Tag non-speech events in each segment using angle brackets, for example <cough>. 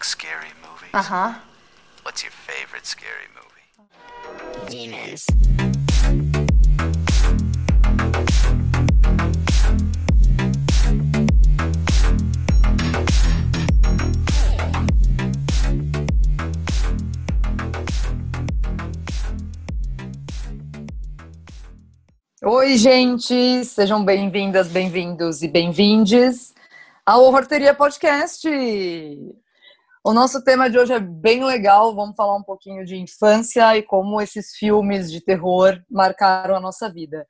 like scary movies? Uh huh. What's your favorite scary movie? Demons. Oi, gente! Sejam bem-vindas, bem-vindos e bem-vindes ao Horteria Podcast. O nosso tema de hoje é bem legal. Vamos falar um pouquinho de infância e como esses filmes de terror marcaram a nossa vida.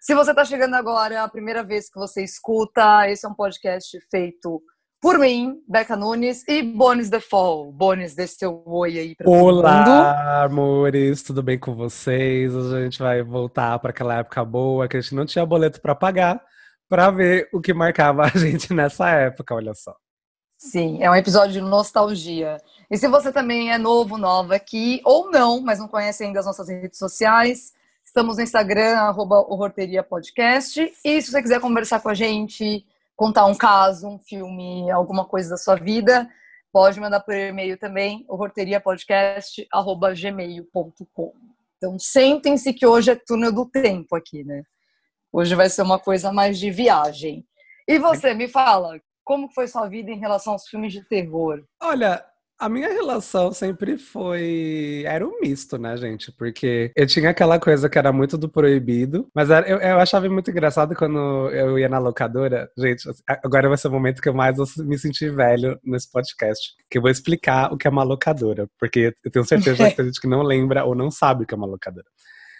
Se você está chegando agora, é a primeira vez que você escuta, esse é um podcast feito por mim, Beca Nunes, e Bonis The Fall. Bonis, dê seu oi aí para todo mundo. Olá, amores, tudo bem com vocês? A gente vai voltar para aquela época boa que a gente não tinha boleto para pagar, para ver o que marcava a <laughs> gente nessa época, olha só. Sim, é um episódio de nostalgia. E se você também é novo, nova aqui, ou não, mas não conhece ainda as nossas redes sociais, estamos no Instagram, arroba o Horteria Podcast. E se você quiser conversar com a gente, contar um caso, um filme, alguma coisa da sua vida, pode mandar por e-mail também, o horteriapodcast.gmail.com. Então sentem-se que hoje é túnel do tempo aqui, né? Hoje vai ser uma coisa mais de viagem. E você, me fala, como foi sua vida em relação aos filmes de terror? Olha, a minha relação sempre foi. Era um misto, né, gente? Porque eu tinha aquela coisa que era muito do proibido, mas eu, eu achava muito engraçado quando eu ia na locadora. Gente, agora vai ser o momento que eu mais vou me sentir velho nesse podcast. Que eu vou explicar o que é uma locadora. Porque eu tenho certeza <laughs> que tem gente que não lembra ou não sabe o que é uma locadora.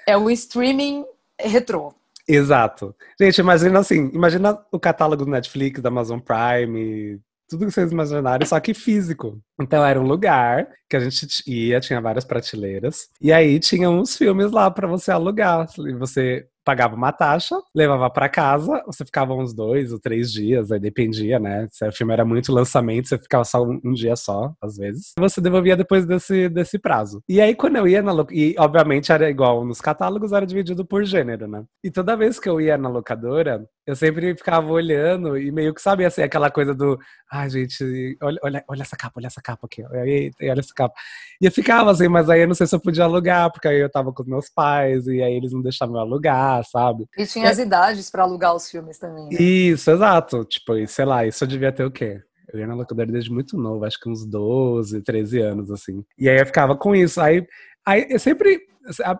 É o streaming retrô. Exato. Gente, imagina assim, imagina o catálogo do Netflix, da Amazon Prime, tudo que vocês imaginarem, só que físico. Então era um lugar que a gente ia, tinha várias prateleiras, e aí tinha uns filmes lá pra você alugar. E você pagava uma taxa, levava pra casa, você ficava uns dois ou três dias, aí dependia, né? Se o filme era muito lançamento, você ficava só um, um dia só, às vezes. Você devolvia depois desse, desse prazo. E aí, quando eu ia na locadora, e obviamente era igual nos catálogos, era dividido por gênero, né? E toda vez que eu ia na locadora, eu sempre ficava olhando e meio que, sabe, assim, aquela coisa do, ai, gente, olha, olha, olha essa capa, olha essa capa aqui, eita, olha essa capa. E eu ficava assim, mas aí eu não sei se eu podia alugar, porque aí eu tava com meus pais, e aí eles não deixavam eu alugar, sabe? E tinha as idades para alugar os filmes também. né? Isso, exato. Tipo, e sei lá, isso eu devia ter o quê? Eu ia na locadora desde muito novo, acho que uns 12, 13 anos, assim. E aí eu ficava com isso. Aí, aí eu sempre.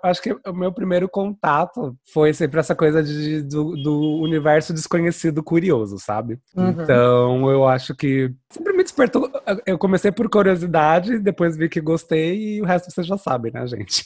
Acho que o meu primeiro contato foi sempre essa coisa de, do, do universo desconhecido curioso, sabe? Uhum. Então eu acho que sempre me despertou. Eu comecei por curiosidade, depois vi que gostei e o resto vocês já sabem, né, gente?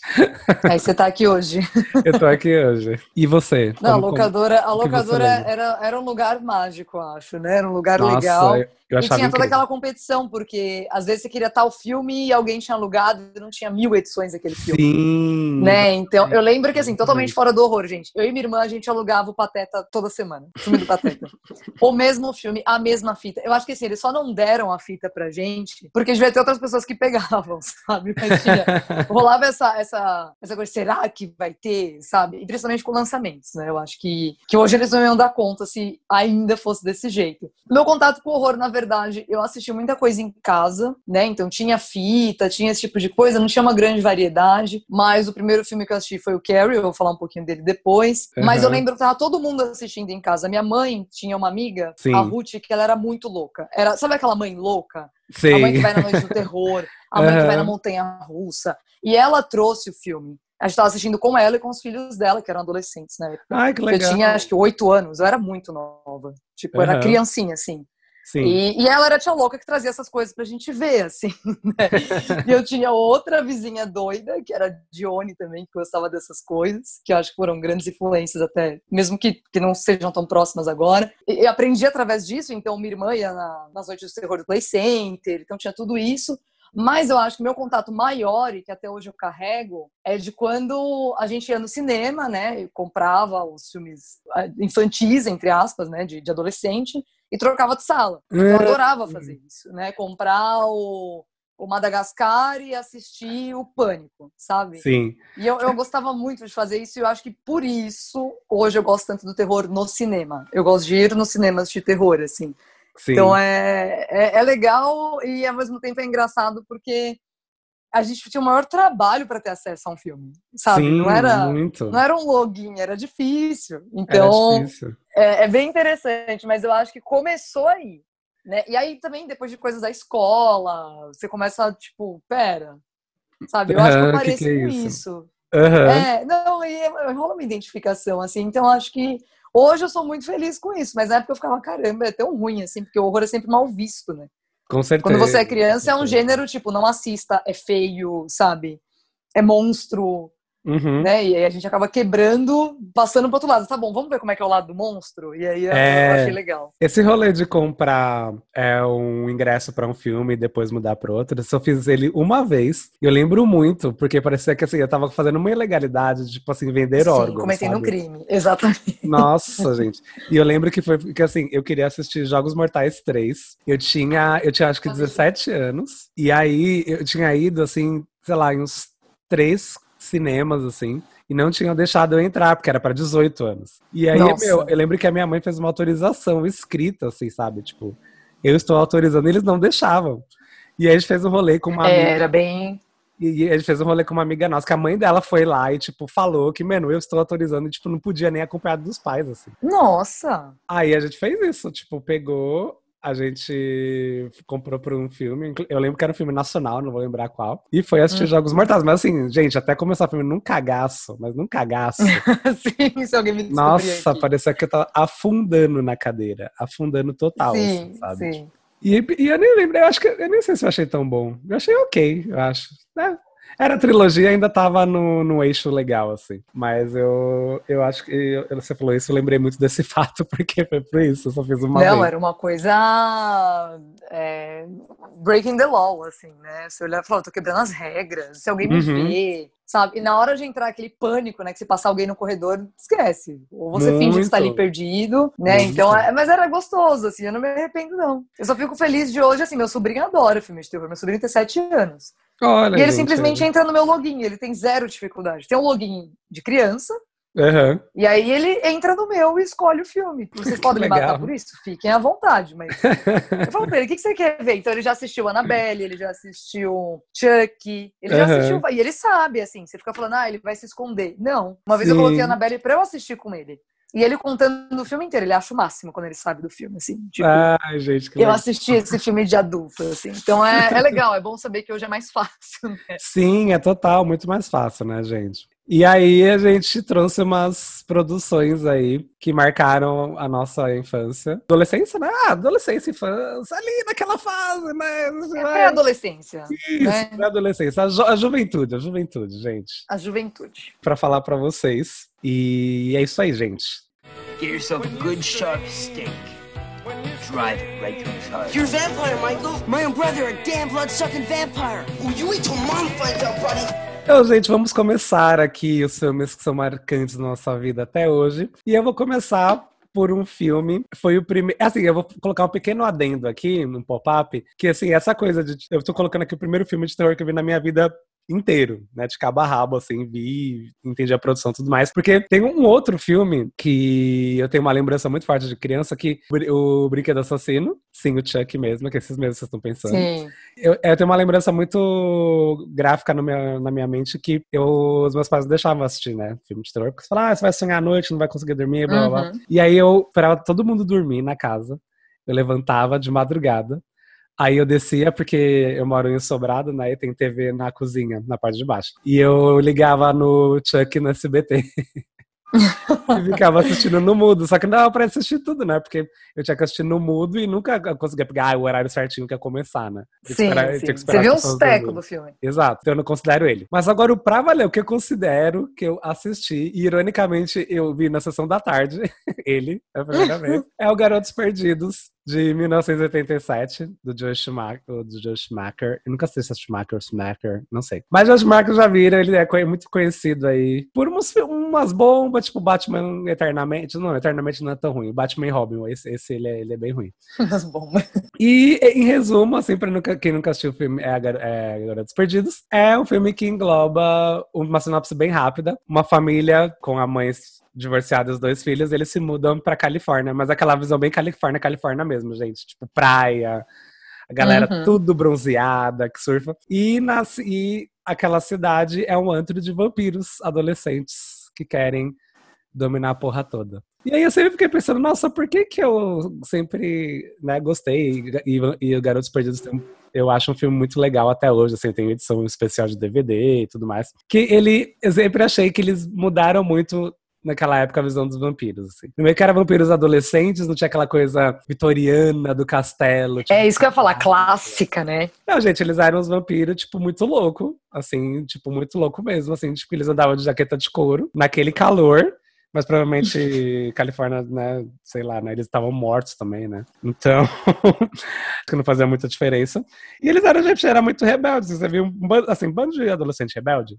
Aí você tá aqui hoje. <laughs> Eu tô aqui hoje. E você? Não, a Como- como- locadora, a locadora era, era um lugar mágico, acho, né? Era um lugar Nossa, legal. eu, eu E tinha toda incrível. aquela competição, porque às vezes você queria tal filme e alguém tinha alugado e não tinha mil edições daquele filme. Sim. Né? Então, eu lembro que, assim, Uhum. totalmente fora do horror, gente. Eu e minha irmã, a gente alugava o Pateta toda semana. O filme do Pateta. <laughs> o mesmo filme, a mesma fita. Eu acho que, assim, eles só não deram a fita pra gente, porque devia ter outras pessoas que pegavam, <laughs> sabe? Mas tinha, rolava essa, essa, essa coisa, será que vai ter, sabe? E principalmente com lançamentos, né? Eu acho que, que hoje eles não iam dar conta se ainda fosse desse jeito. Meu contato com o horror, na verdade, eu assisti muita coisa em casa, né? Então tinha fita, tinha esse tipo de coisa, não tinha uma grande variedade, mas o primeiro filme que eu assisti foi o Carrie, eu vou falar um pouquinho dele depois. Mas eu Uhum. lembro que tava todo mundo assistindo em casa. Minha mãe tinha uma amiga, Sim. a Ruth, que ela era muito louca. Era, sabe aquela mãe louca? Sim. A mãe que vai na noite do terror, <laughs> a mãe que vai na montanha russa. E ela trouxe o filme. A gente tava assistindo com ela e com os filhos dela, que eram adolescentes época. Ai, que legal. Eu tinha acho que oito anos, eu era muito nova. Tipo, eu era criancinha, assim. Sim. E, e ela era a tia louca que trazia essas coisas pra gente ver, assim. <laughs> né? E eu tinha outra vizinha doida, que era a Dione também, que gostava dessas coisas, que eu acho que foram grandes influências até, mesmo que, que não sejam tão próximas agora. E, e aprendi através disso, então minha irmã ia na- nas noites do terror do Play Center, então tinha tudo isso. Mas eu acho que meu contato maior, e que até hoje eu carrego, é de quando a gente ia no cinema, né? Eu comprava os filmes ah, infantis, entre aspas, né? De, de adolescente, e trocava de sala. Eu adorava fazer isso, né? Comprar o, o Madagascar e assistir o Pânico, sabe? Sim. E eu, eu gostava muito de fazer isso e eu acho que por isso hoje eu gosto tanto do terror no cinema. Eu gosto de ir nos cinemas de terror, assim. Sim. Então é, é, é legal e ao mesmo tempo é engraçado porque a gente tinha o maior trabalho para ter acesso a um filme, sabe? Sim, não era muito. não era um login, era difícil. Então Era difícil. É, é bem interessante, mas eu acho que começou aí. Né? E aí também, depois de coisas da escola, você começa a, tipo, pera, sabe? Eu acho que eu Aham, que pareço que é com isso? isso. Aham. É, não, e rola uma identificação, assim, então eu acho que hoje eu sou muito feliz com isso, mas na época eu ficava, caramba, é tão ruim, assim, porque o horror é sempre mal visto, né? Com certeza. Quando você é criança, é um gênero, tipo, não assista, é feio, sabe? É monstro, Uhum. né? E aí a gente acaba quebrando, passando pro outro lado. Tá bom, vamos ver como é que é o lado do monstro? E aí É. eu achei legal. Esse rolê de comprar é, um ingresso pra um filme e depois mudar para outro, eu só fiz ele uma vez. E eu lembro muito, porque parecia que assim, eu tava fazendo uma ilegalidade, tipo assim, vender Sim, órgãos. cometendo um sabe? crime. <laughs> Exatamente. Nossa, gente. E eu lembro que foi porque assim, eu queria assistir Jogos Mortais 3. Eu tinha, eu tinha acho que 17 anos. E aí eu tinha ido assim, sei lá, em uns três cinemas assim. E não tinham deixado eu entrar, porque era pra 18 anos. E aí, Nossa. meu, eu lembro que a minha mãe fez uma autorização escrita, assim, sabe? Tipo, eu estou autorizando, eles não deixavam. E aí a gente fez um rolê com uma É, amiga. era bem. E a gente fez um rolê com uma amiga nossa, que a mãe dela foi lá e, tipo, falou que, mano, eu estou autorizando, e, tipo, não podia nem acompanhado dos pais, assim. Nossa! Aí a gente fez isso, tipo, pegou, a gente comprou por um filme, eu lembro que era um filme nacional, não vou lembrar qual, e foi assistir Hum. Jogos Mortais. Mas assim, gente, até começar o filme num cagaço, mas num cagaço. <laughs> Sim, se alguém me descobrir Nossa, aqui. parecia que eu tava afundando na cadeira, afundando total, Sim, assim, sabe? sim. E, e eu nem lembro, eu acho que eu nem sei se eu achei tão bom. Eu achei ok, eu acho. né? Era trilogia, ainda tava no, no eixo legal, assim. Mas eu, eu acho que eu- você falou isso, eu lembrei muito desse <laughs> fato, porque foi por isso, eu só fiz uma Não, vez. era uma coisa. é, breaking the law, assim, né? Você olhar e falar, eu tô quebrando as regras, se alguém me Uhum. vê, sabe? E na hora de entrar aquele pânico, né? Que se passar alguém no corredor, esquece. Ou você finge que está ali Muito. perdido, né? Muito. Então, é- mas era gostoso, assim, eu não me arrependo, não. Eu só fico feliz de hoje, assim, meu sobrinho adora filme de terror, meu sobrinho tem sete anos. Olha, e ele gente, simplesmente entra no meu login, ele tem zero dificuldade. Tem um login de criança, Aham. e aí ele entra no meu e escolhe o filme. <laughs> Vocês podem me matar por isso? Fiquem à vontade, mas. <laughs> Eu falo pra ele, o que que você quer ver? Então ele já assistiu Annabelle, ele já assistiu Chuck, ele já Aham. assistiu. E ele sabe, assim, você fica falando, ah, ele vai se esconder. Não. Uma vez eu Sim. coloquei Annabelle pra eu assistir com ele. E ele contando o filme inteiro, ele acha o máximo quando ele sabe do filme, assim. Tipo, Ai, gente, que eu legal. assisti esse filme de adulto, assim. Então é, é legal, é bom saber que hoje é mais <laughs> fácil, né? Sim, é total, muito mais fácil, né, gente? E aí a gente trouxe umas produções aí que marcaram a nossa infância. Adolescência, né? Ah, adolescência, infância, ali naquela fase, né? É pré-adolescência, Isso, né? pré-adolescência. A, ju- a juventude, a juventude, gente. A juventude. Pra falar pra vocês. E é isso aí, gente. Get yourself a good sharp steak. Drive it right through his heart. You're a vampire, Michael. My own brother, a damn blood-sucking vampire. Well, you wait till mom finds out, buddy. Então, gente, vamos começar aqui os filmes que são marcantes na nossa vida até hoje. E eu vou começar por um filme. Foi o primeiro. Assim, eu vou colocar um pequeno adendo aqui, num pop-up, que assim, essa coisa de. Eu tô colocando aqui o primeiro filme de terror que eu vi na minha vida inteiro, né? De cabo a rabo, assim, vi, entendi a produção e tudo mais. Porque tem um outro filme que eu tenho uma lembrança muito forte de criança, que o Brinquedo Assassino, sim, o Chuck mesmo, que esses mesmos vocês estão pensando. Sim. Eu, eu tenho uma lembrança muito gráfica minha- na minha mente que eu, os meus pais não deixavam assistir, né? Filme de terror. Porque você fala, ah, você vai sonhar à noite, não vai conseguir dormir, blá blá blá. Uhum. E aí eu, pra todo mundo dormir na casa, eu levantava de madrugada. Aí eu descia, porque eu moro em Sobrado, né? E tem TV na cozinha, na parte de baixo. E eu ligava no Chuck no SBT. <laughs> e ficava assistindo no mudo. Só que não dava pra assistir tudo, né? Porque eu tinha que assistir no mudo e nunca conseguia pegar ah, o horário certinho que ia começar, né? Tinha Sim, esperar- sim. Você viu tecos dormirem. do filme. Exato, então eu não considero ele. Mas agora o pra valer, o que eu considero que eu assisti, e ironicamente eu vi na sessão da tarde, <laughs> ele, é a primeira vez, é o Garotos Perdidos, de 1987, do Joe Schumacher. Do Joe Schumacher. Eu nunca sei se é Schumacher ou Schumacher, não sei. Mas Joe Schumacher já viram, ele é muito conhecido aí por umas, umas bombas, tipo Batman Eternamente. Não, Eternamente não é tão ruim. Batman e Robin, esse, esse ele, é, ele é bem ruim. <laughs> Nas bombas. E, em resumo, assim, pra nunca- quem nunca assistiu o filme é, a é Garotos Perdidos, é um filme que engloba uma sinopse bem rápida. Uma família com a mãe divorciado os dois filhos, eles se mudam pra Califórnia, mas aquela visão bem Califórnia, Califórnia mesmo, gente. Tipo, praia, a galera Uhum. tudo bronzeada, que surfa. E, nas, e aquela cidade é um antro de vampiros adolescentes que querem dominar a porra toda. E aí eu sempre fiquei pensando, nossa, por que que eu sempre né, gostei? E, e o Garotos Perdidos tem, eu acho um filme muito legal até hoje, assim, tem edição especial de DVD e tudo mais. Que ele, eu sempre achei que eles mudaram muito naquela época a visão dos vampiros, assim. Primeiro que eram vampiros adolescentes, não tinha aquela coisa vitoriana do castelo. tipo, É isso que eu ia falar, <laughs> clássica, né? não, gente, eles eram uns vampiros, tipo, muito louco. Assim, tipo, muito louco mesmo. Assim, tipo, eles andavam de jaqueta de couro, naquele calor. Mas provavelmente <laughs> Califórnia, né, sei lá, né, eles estavam mortos também, né? Então, <laughs> que não fazia muita diferença. E eles eram, gente, era muito rebeldes. Você viu, um assim, bando de adolescente rebelde.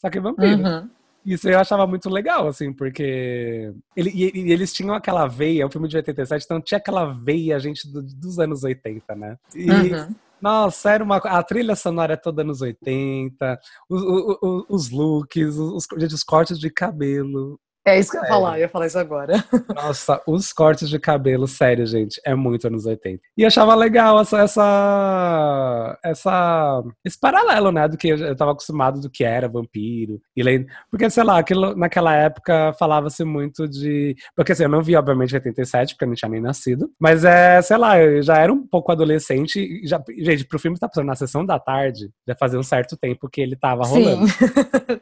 Só que vampiro. Uhum. Isso eu achava muito legal, assim, porque. Ele, e, e eles tinham aquela veia, um filme de 87, então tinha aquela veia, gente, do- dos anos 80, né? E, Uhum. nossa, era uma, a trilha sonora é toda anos 80, os, o- o- os looks, os, os, os cortes de cabelo. É isso que eu ia Sério. falar, eu ia falar isso agora. <laughs> Nossa, os cortes de cabelo, sério, gente, é muito anos 80. E eu achava legal essa, essa, essa, esse paralelo, né, do que eu, tava acostumado do que era vampiro. E porque, sei lá, aquilo, naquela época falava-se muito de. Porque assim, eu não vi, obviamente, 87, porque eu não tinha nem nascido. Mas é, sei lá, eu já era um pouco adolescente. Já, gente, pro filme estar passando na sessão da tarde, já fazia um certo tempo que ele tava rolando. Sim.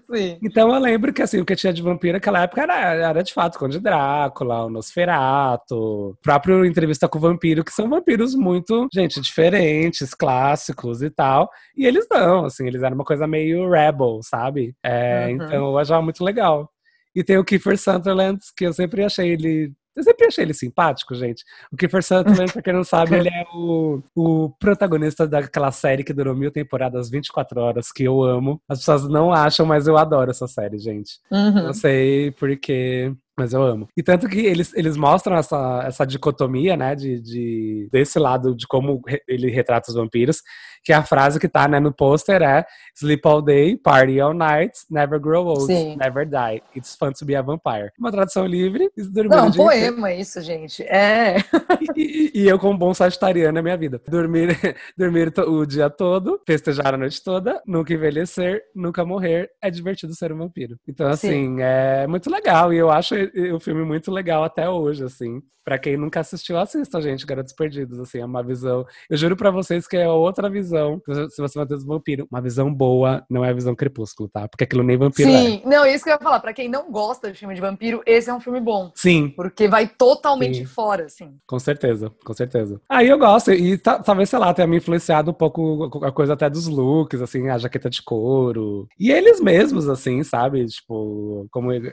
<laughs> Sim. Então eu lembro que assim, o que tinha de vampiro naquela época era, era de fato Conde Drácula, o Nosferato, o próprio Entrevista com o Vampiro, que são vampiros muito, gente, diferentes, clássicos e tal. E eles não, assim, eles eram uma coisa meio rebel, sabe? É, Uhum. Então eu achava muito legal. E tem o Kiefer Sutherland, que eu sempre achei ele. Eu sempre achei ele simpático, gente. O Kiefer Sutherland, pra quem não sabe, ele é o, o protagonista daquela série que durou mil temporadas, 24 horas, que eu amo. As pessoas não acham, mas eu adoro essa série, gente. Uhum. Não sei porquê, mas eu amo. E tanto que eles, eles mostram essa, essa dicotomia, né, de, de- desse lado de como re- ele retrata os vampiros, que a frase que tá, né, no pôster é Sleep all day, party all night, never grow old, Sim. never die. It's fun to be a vampire. Uma tradução livre, dormir Não, um inteiro. poema isso, gente. É. <laughs> E, e- e eu, como bom sagitariano, é minha vida. Dormir, <laughs> dormir o dia todo, festejar a noite toda, nunca envelhecer, nunca morrer. É divertido ser um vampiro. Então, assim, é muito legal. E eu acho o filme muito legal até hoje, assim. Pra quem nunca assistiu, assista, gente, Garotos Perdidos, assim, é uma visão... Eu juro pra vocês que é outra visão, se você vai ter um vampiro. Uma visão boa, não é a visão crepúsculo, tá? Porque aquilo nem vampiro é. Sim, não, isso que eu ia falar. Pra quem não gosta de filme de vampiro, esse é um filme bom. Sim, Porque vai totalmente Sim. fora, assim. Com certeza, com certeza. Aí eu gosto, e ta- talvez, sei lá, tenha me influenciado um pouco a coisa até dos looks, assim, a jaqueta de couro. E eles mesmos, assim, sabe? Tipo, como ele-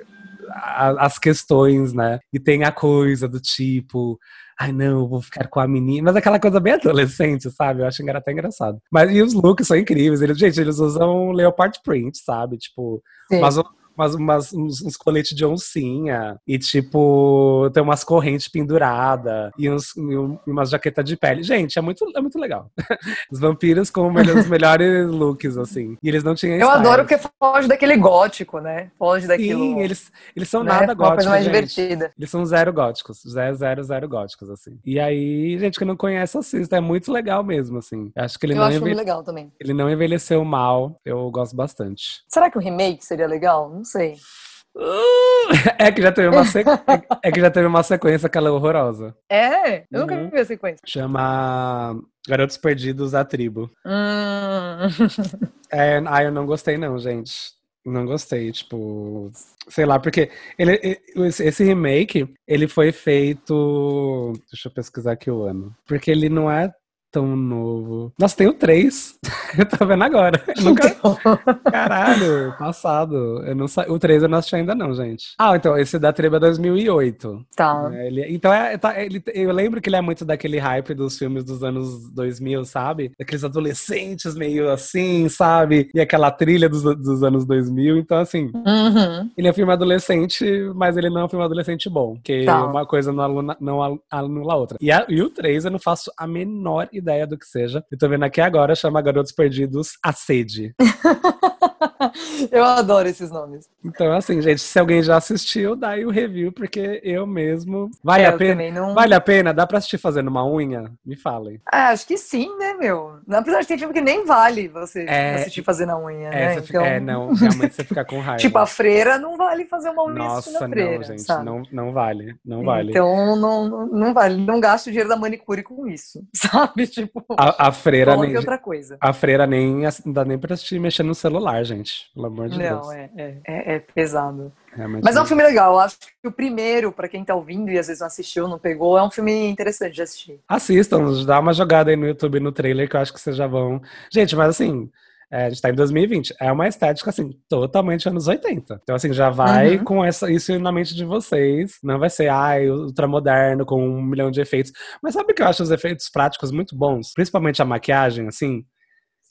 a- as questões, né? E tem a coisa do tipo. Ai, não, vou ficar com a menina. Mas aquela coisa bem adolescente, sabe? Eu acho até engraçado. Mas e os looks são incríveis. Eles, gente, eles usam leopard print, sabe? Tipo, Sim. mas umas, umas- uns, uns coletes de oncinha. E, tipo, tem umas correntes penduradas. E, uns, e um- e umas jaquetas de pele. Gente, é muito, é muito legal. <laughs> Os vampiros com os melhores looks, assim. E eles não tinham Eu style. adoro que foge daquele gótico, né? Foge daquilo. Sim, eles, eles são né? nada góticos, mais gente. divertida. Eles são zero góticos. Zero, zero, zero góticos, assim. E aí, gente que não conhece, assista. É muito legal mesmo, assim. Acho que ele, Eu não, acho enve- filme legal também. ele não envelheceu mal. Eu gosto bastante. Será que o remake seria legal? Não sei. É que já teve uma, sequ... é que já teve uma sequência que ela é horrorosa. É? Eu nunca Uhum. vi a sequência. Chama Garotos Perdidos da Tribo. Hum. É, ah, eu não gostei não, gente. Não gostei, tipo, sei lá, porque ele, esse esse remake, ele foi feito, deixa eu pesquisar aqui o ano, porque ele não é tão novo. Nossa, tem o 3. eu tô vendo agora. Eu nunca, <laughs> Caralho, passado. Eu não sa... O 3 eu não assisti ainda não, gente. Ah, então, esse da Tribo é 2008. Tá. É, ele- então, é, tá- ele- eu lembro que ele é muito daquele hype dos filmes dos anos 2000, sabe? Daqueles adolescentes meio assim, sabe? E aquela trilha dos, dos anos 2000. Então, assim, Uhum. ele é um filme adolescente, mas ele não é um filme adolescente bom. Porque Tá. uma coisa não anula, não anula a outra. E, a- e o 3 eu não faço a menor ideia do que seja. Eu tô vendo aqui agora, chama Garotos Perdidos A Sede. <laughs> <laughs> eu adoro esses nomes. Então, assim, gente, se alguém já assistiu, dá aí o review, porque eu mesmo. Vale É, a pena? não- Vale a pena? Dá pra assistir fazendo uma unha? Me falem. Ah, acho que sim, né, meu? Na verdade, tem filme que nem vale você É. assistir fazer na unha, É, né? fica- é, não, <laughs> realmente você fica com raiva. Tipo, a freira não vale fazer uma unha Nossa, a freira, não, gente, sabe? não, não vale, não vale. Então, não, não, não vale. Não gaste o dinheiro da manicure com isso, <laughs> sabe? Tipo, A, a freira nem, outra coisa. a freira nem não dá nem pra assistir mexendo no celular, gente. Pelo amor de Deus. Não, é, é, é, é pesado. Realmente Mas é um filme legal. Eu acho que o primeiro, pra quem tá ouvindo e às vezes não assistiu, não pegou, é um filme interessante de assistir. Assistam, dá uma jogada aí no YouTube no trailer que eu acho que vocês já vão. Gente, mas assim, é, a gente tá em 2020. É uma estética, assim, totalmente anos 80. Então, assim, já vai Uhum. com essa, isso na mente de vocês. Não vai ser, ai, ultramoderno com um milhão de efeitos. Mas sabe que eu acho os efeitos práticos muito bons? Principalmente a maquiagem, assim.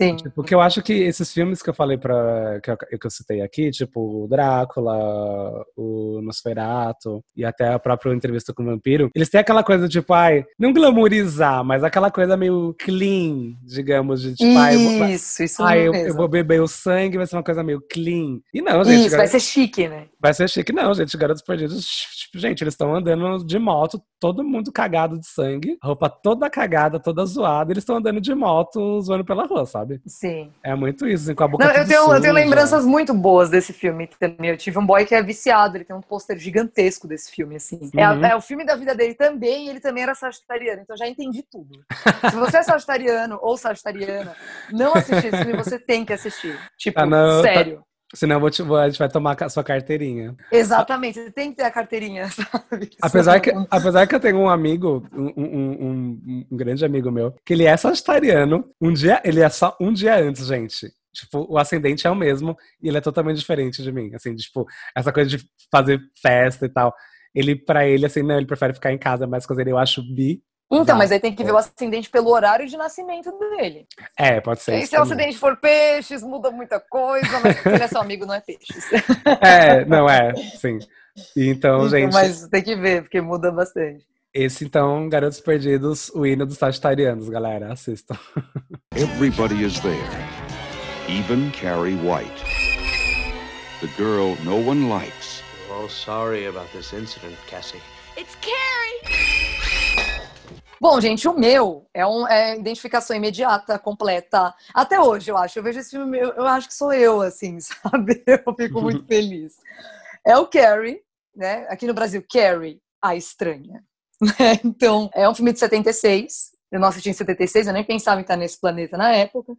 Sim. Porque eu acho que esses filmes que eu falei para que eu, que eu citei aqui, tipo o Drácula, o Nosferatu e até a própria entrevista com o vampiro, eles têm aquela coisa tipo, ai, não glamourizar, mas aquela coisa meio clean, digamos, de tipo, ai, eu vou, Isso, isso ai, eu, eu vou beber o sangue, vai ser uma coisa meio clean. E não, gente, Isso, vai ser chique, né? vai ser chique, não, gente. Garotos Perdidos, tipo, gente, eles estão andando de moto, todo mundo cagado de sangue, roupa toda cagada, toda zoada, eles estão andando de moto, zoando pela rua, sabe? Sim. É muito isso, assim, com a boca Não, eu, tenho, eu tenho suja. lembranças muito boas desse filme também. Eu tive um boy que é viciado, ele tem um pôster gigantesco desse filme, assim. É, Uhum. é o filme da vida dele também, e ele também era sagitariano, então já entendi tudo. Se você é sagitariano ou sagitariana, não assistir esse filme, você tem que assistir. <laughs> Tipo, Ah, tá- sério. Senão vou te- vou- a gente vai tomar a sua carteirinha. Exatamente, você tem que ter a carteirinha, <laughs> sabe? Apesar que, apesar que eu tenho um amigo, um, um- um- um grande amigo meu, que ele é sagitariano, um dia, ele é só um dia antes, gente. Tipo, o ascendente é o mesmo e ele é totalmente diferente de mim. Assim, tipo, essa coisa de fazer festa e tal. Ele, pra ele, assim, não, ele prefere ficar em casa mais coisa eu acho bi. Então, Exato. mas aí tem que ver o ascendente pelo horário de nascimento dele. É, pode ser. E se o acidente for peixes, muda muita coisa, mas se ele é seu amigo, não é peixes. <laughs> É, não é, sim. Então, Então, gente, mas tem que ver, porque muda bastante. esse então, Garotos Perdidos, o hino dos Sagitarianos, galera, assistam. Everybody is there, even Carrie White. The girl no one likes. We're all sorry about this incident, Cassie. It's Carrie! Bom, gente, o meu é, um, é identificação imediata, completa. Até hoje, eu acho. Eu vejo esse filme, eu, acho que sou eu, assim, <laughs> sabe? Eu fico muito feliz. É o Carrie, né? Aqui no Brasil, Carrie, a estranha. <laughs> né? Então, é um filme de 76. Eu não assisti em 76, eu nem pensava em estar nesse planeta na época.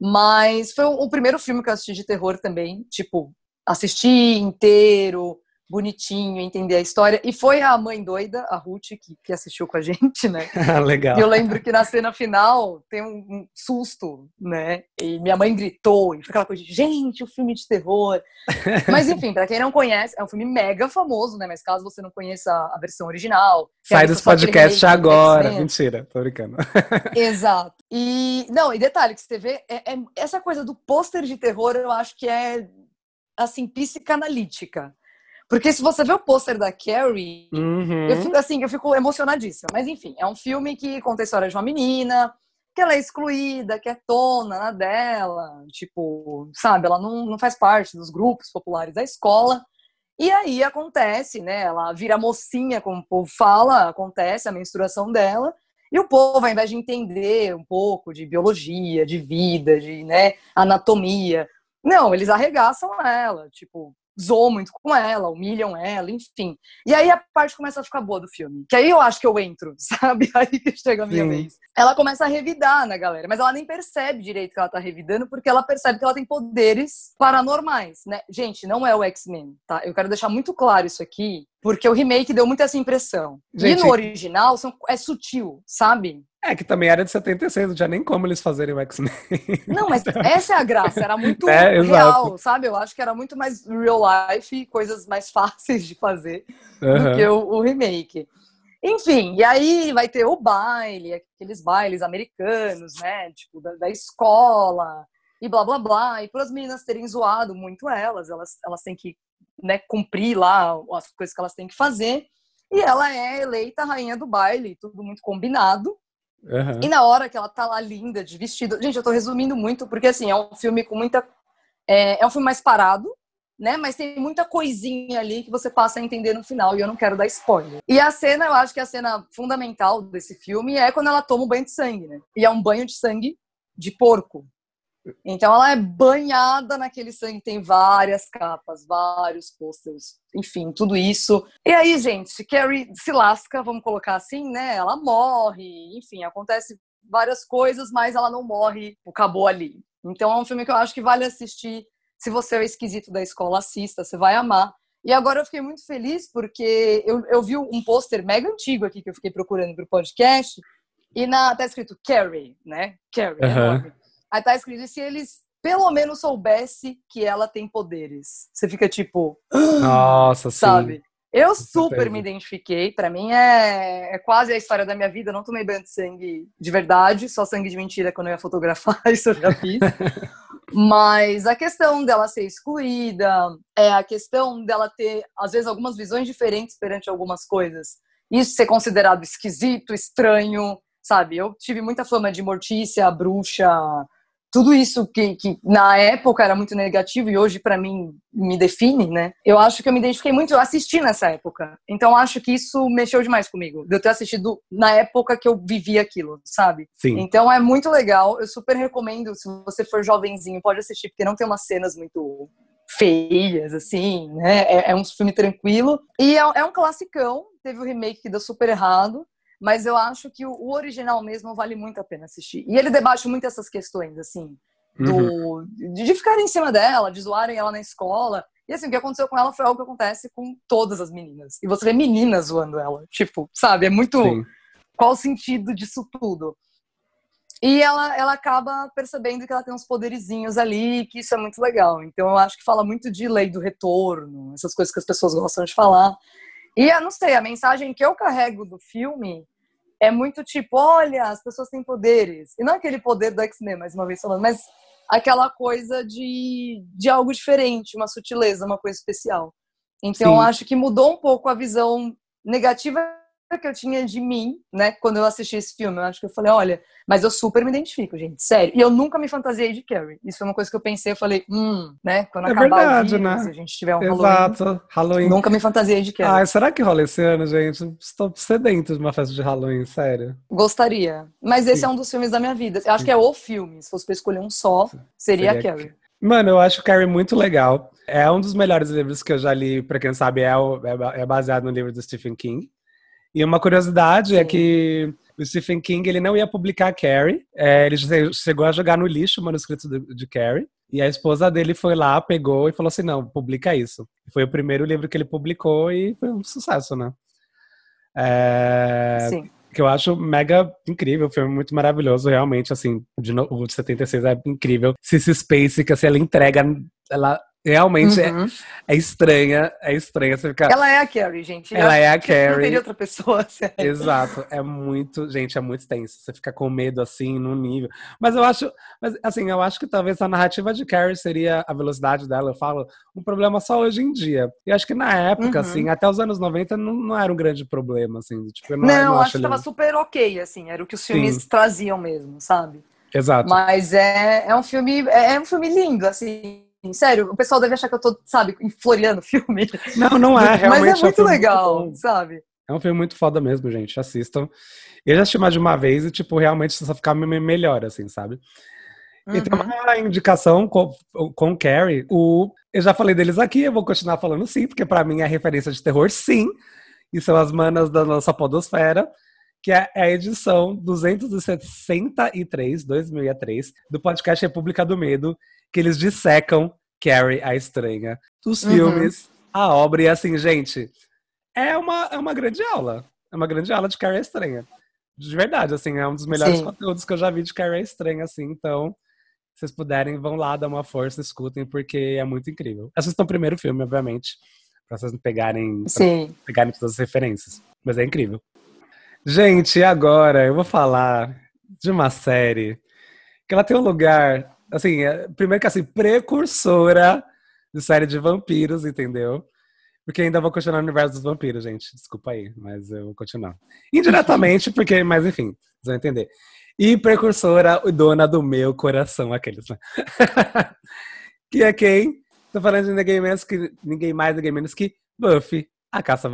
Mas foi o primeiro filme que eu assisti de terror também. Tipo, assisti inteiro, bonitinho, entender a história. E foi a mãe doida, a Ruth, que, que assistiu com a gente, né? <laughs> Legal. E eu lembro que na cena final tem um, um susto, né? E minha mãe gritou, e foi aquela coisa de, gente, o filme de terror. <laughs> Mas enfim, pra quem não conhece, é um filme mega famoso, né? Mas caso você não conheça a versão original. é Sai só desse aquele podcast remake do agora. Mentira, tô brincando. <laughs> Exato. E não, e detalhe que você vê, é, é- essa coisa do pôster de terror, eu acho que é assim psicanalítica. Porque se você vê o pôster da Carrie, Uhum. eu fico assim, eu fico emocionadíssima. Mas enfim, é um filme que conta a história de uma menina que ela é excluída, que é tona na dela, tipo, sabe, ela não, não faz parte dos grupos populares da escola. E aí acontece, né? Ela vira mocinha, como o povo fala, acontece a menstruação dela. E o povo, ao invés de entender um pouco de biologia, de vida, de né, anatomia, não, eles arregaçam ela, tipo, zoam muito com ela, humilham ela, enfim. E aí a parte começa a ficar boa do filme. Que aí eu acho que eu entro, <laughs> sabe? Aí que chega a minha Sim. vez. Ela começa a revidar na galera, mas ela nem percebe direito que ela tá revidando, porque ela percebe que ela tem poderes paranormais, né? Gente, não é o X-Men, tá? Eu quero deixar muito claro isso aqui, porque o remake deu muito essa impressão. Gente- e no original são, é sutil, sabe? É que também era de 76, não tinha nem como eles fazerem o X-Men. Não, mas <laughs> essa é a graça, era muito <laughs> É, exato. real, sabe? Eu acho que era muito mais real life, coisas mais <laughs> fáceis de fazer do Aham. que o, o remake. Enfim, e aí vai ter o baile, aqueles bailes americanos, né? Tipo, da, da escola, e blá blá blá. E para as meninas terem zoado muito elas, elas, elas têm que né, cumprir lá as coisas que elas têm que fazer. E ela é eleita rainha do baile, tudo muito combinado. Aham. E na hora que ela tá lá linda, de vestido. Gente, eu tô resumindo muito, porque assim, é um filme com muita É, é um filme mais parado, né? Mas tem muita coisinha ali que você passa a entender no final e eu não quero dar spoiler. E a cena, eu acho que a cena fundamental desse filme é quando ela toma um banho de sangue, né? E é um banho de sangue de porco. Então ela é banhada naquele sangue, tem várias capas, vários posters, enfim, tudo isso. E aí, gente, Carrie se lasca, vamos colocar assim, né? Ela morre, enfim, acontece várias coisas, mas ela não morre, acabou ali. Então é um filme que eu acho que vale assistir. Se você é o esquisito da escola, assista, você vai amar. E agora eu fiquei muito feliz porque eu, eu vi um pôster mega antigo aqui que eu fiquei procurando para o podcast e na, tá escrito Carrie, né? Carrie, uhum. é. Aí tá escrito, e se eles pelo menos soubesse que ela tem poderes? Você fica tipo. Nossa, sabe? Sim. Eu super me identifiquei. Para mim é, é, quase a história da minha vida. Eu não tomei banho de sangue de verdade, só sangue de mentira quando eu ia fotografar. <laughs> Isso eu já fiz. Mas a questão dela ser excluída, é a questão dela ter, às vezes, algumas visões diferentes perante algumas coisas. Isso ser considerado esquisito, estranho, sabe? Eu tive muita fama de mortícia, bruxa, tudo isso que, que na época era muito negativo e hoje para mim me define, né? Eu acho que eu me identifiquei muito, eu assisti nessa época. Então acho que isso mexeu demais comigo, de eu ter assistido na época que eu vivia aquilo, sabe? Sim. Então é muito legal, eu super recomendo, se você for jovenzinho, pode assistir, porque não tem umas cenas muito feias, assim, né? É, é um filme tranquilo. E é, é um classicão, teve o um remake que deu super errado, mas eu acho que o, original mesmo vale muito a pena assistir. E ele debate muito essas questões, assim, do, uhum. de ficar em cima dela, de zoarem ela na escola. E assim, o que aconteceu com ela foi algo que acontece com todas as meninas. E você vê meninas zoando ela. Tipo, sabe? É muito. Sim. Qual o sentido disso tudo? E ela, ela acaba percebendo que ela tem uns poderizinhos ali, que isso é muito legal. Então eu acho que fala muito de lei do retorno, essas coisas que as pessoas gostam de falar. E eu não sei, a mensagem que eu carrego do filme é muito tipo, olha, as pessoas têm poderes. E não aquele poder do X-Men, mais uma vez falando, mas aquela coisa de, de algo diferente, uma sutileza, uma coisa especial. Então, acho que mudou um pouco a visão negativa que eu tinha de mim, né, quando eu assisti esse filme. Eu acho que eu falei, olha, mas eu super me identifico, gente, sério. E eu nunca me fantasiei de Carrie. Isso foi uma coisa que eu pensei, eu falei, hum, né, quando é acabar verdade, o vírus, né? se a gente tiver um Exato. Halloween, Halloween. Nunca me fantasiei de Carrie. Ah, será que rola esse ano, gente? Estou sedento de uma festa de Halloween, sério. Gostaria. Mas esse Sim. é um dos filmes da minha vida. Eu acho que é o filme. Se fosse pra escolher um só, seria, seria Carrie. Mano, eu acho Carrie muito legal. É um dos melhores livros que eu já li, pra quem sabe, é, o, é, é baseado no livro do Stephen King. E uma curiosidade é Sim. é que o Stephen King ele não ia publicar Carrie. É, ele chegou a jogar no lixo o manuscrito de, de Carrie. E a esposa dele foi lá, pegou e falou assim: não, publica isso. Foi o primeiro livro que ele publicou e foi um sucesso, né? É, Sim. Que eu acho mega incrível, filme muito maravilhoso, realmente, assim, de no, o de 76 é incrível. Cissy Space, que assim, ela entrega, ela Realmente é, uhum. é, é, estranha, é estranha você ficar. Ela é a Carrie, gente. Ela é a Carrie. Não teria outra pessoa. <laughs> Sério. Exato. É muito, gente, é muito tenso. Você fica com medo assim, no nível. Mas eu acho, mas assim, eu acho que talvez a narrativa de Carrie seria a velocidade dela, eu falo, um problema só hoje em dia. E acho que na época, uhum. assim, até os anos 90 não, não era um grande problema, assim. Tipo, não, não, não acho que tava super ok, assim, era o que os filmes Sim. traziam mesmo, sabe? Exato. Mas é, é um filme, é, é um filme lindo, assim Sério, o pessoal deve achar que eu tô, sabe, floreando filme. Não, não é, realmente. Mas é muito é um legal, muito sabe? É um filme muito foda mesmo, gente. Assistam. Eu já assisti mais de uma vez e, tipo, realmente só ficar melhor, assim, sabe? Uhum. E tem uma indicação com, com Carrie. O, eu já falei deles aqui, eu vou continuar falando sim, porque para mim é referência de terror, sim. E são as manas da nossa podosfera, que é a edição 263, 2003, do podcast República do Medo, que eles dissecam Carrie, a estranha, dos uhum. filmes, a obra. E assim, gente, é uma, é uma grande aula. É uma grande aula de Carrie a estranha. De verdade, assim, é um dos melhores Sim. conteúdos que eu já vi de Carrie a estranha, assim. Então, se vocês puderem, vão lá dar uma força, escutem, porque é muito incrível. Assistam o primeiro filme, obviamente, pra vocês pegarem, Sim. pegarem todas as referências. Mas é incrível. Gente, agora eu vou falar de uma série que ela tem um lugar assim, é, primeiro que assim, precursora de série de vampiros, entendeu? Porque ainda vou continuar no universo dos vampiros, gente. Desculpa aí, mas eu vou continuar. Indiretamente, porque, mas enfim, vocês vão entender. E precursora, dona do meu coração, aqueles, né? <laughs> Que é quem? Tô falando de ninguém, menos que, ninguém mais, ninguém menos que Buffy, a caça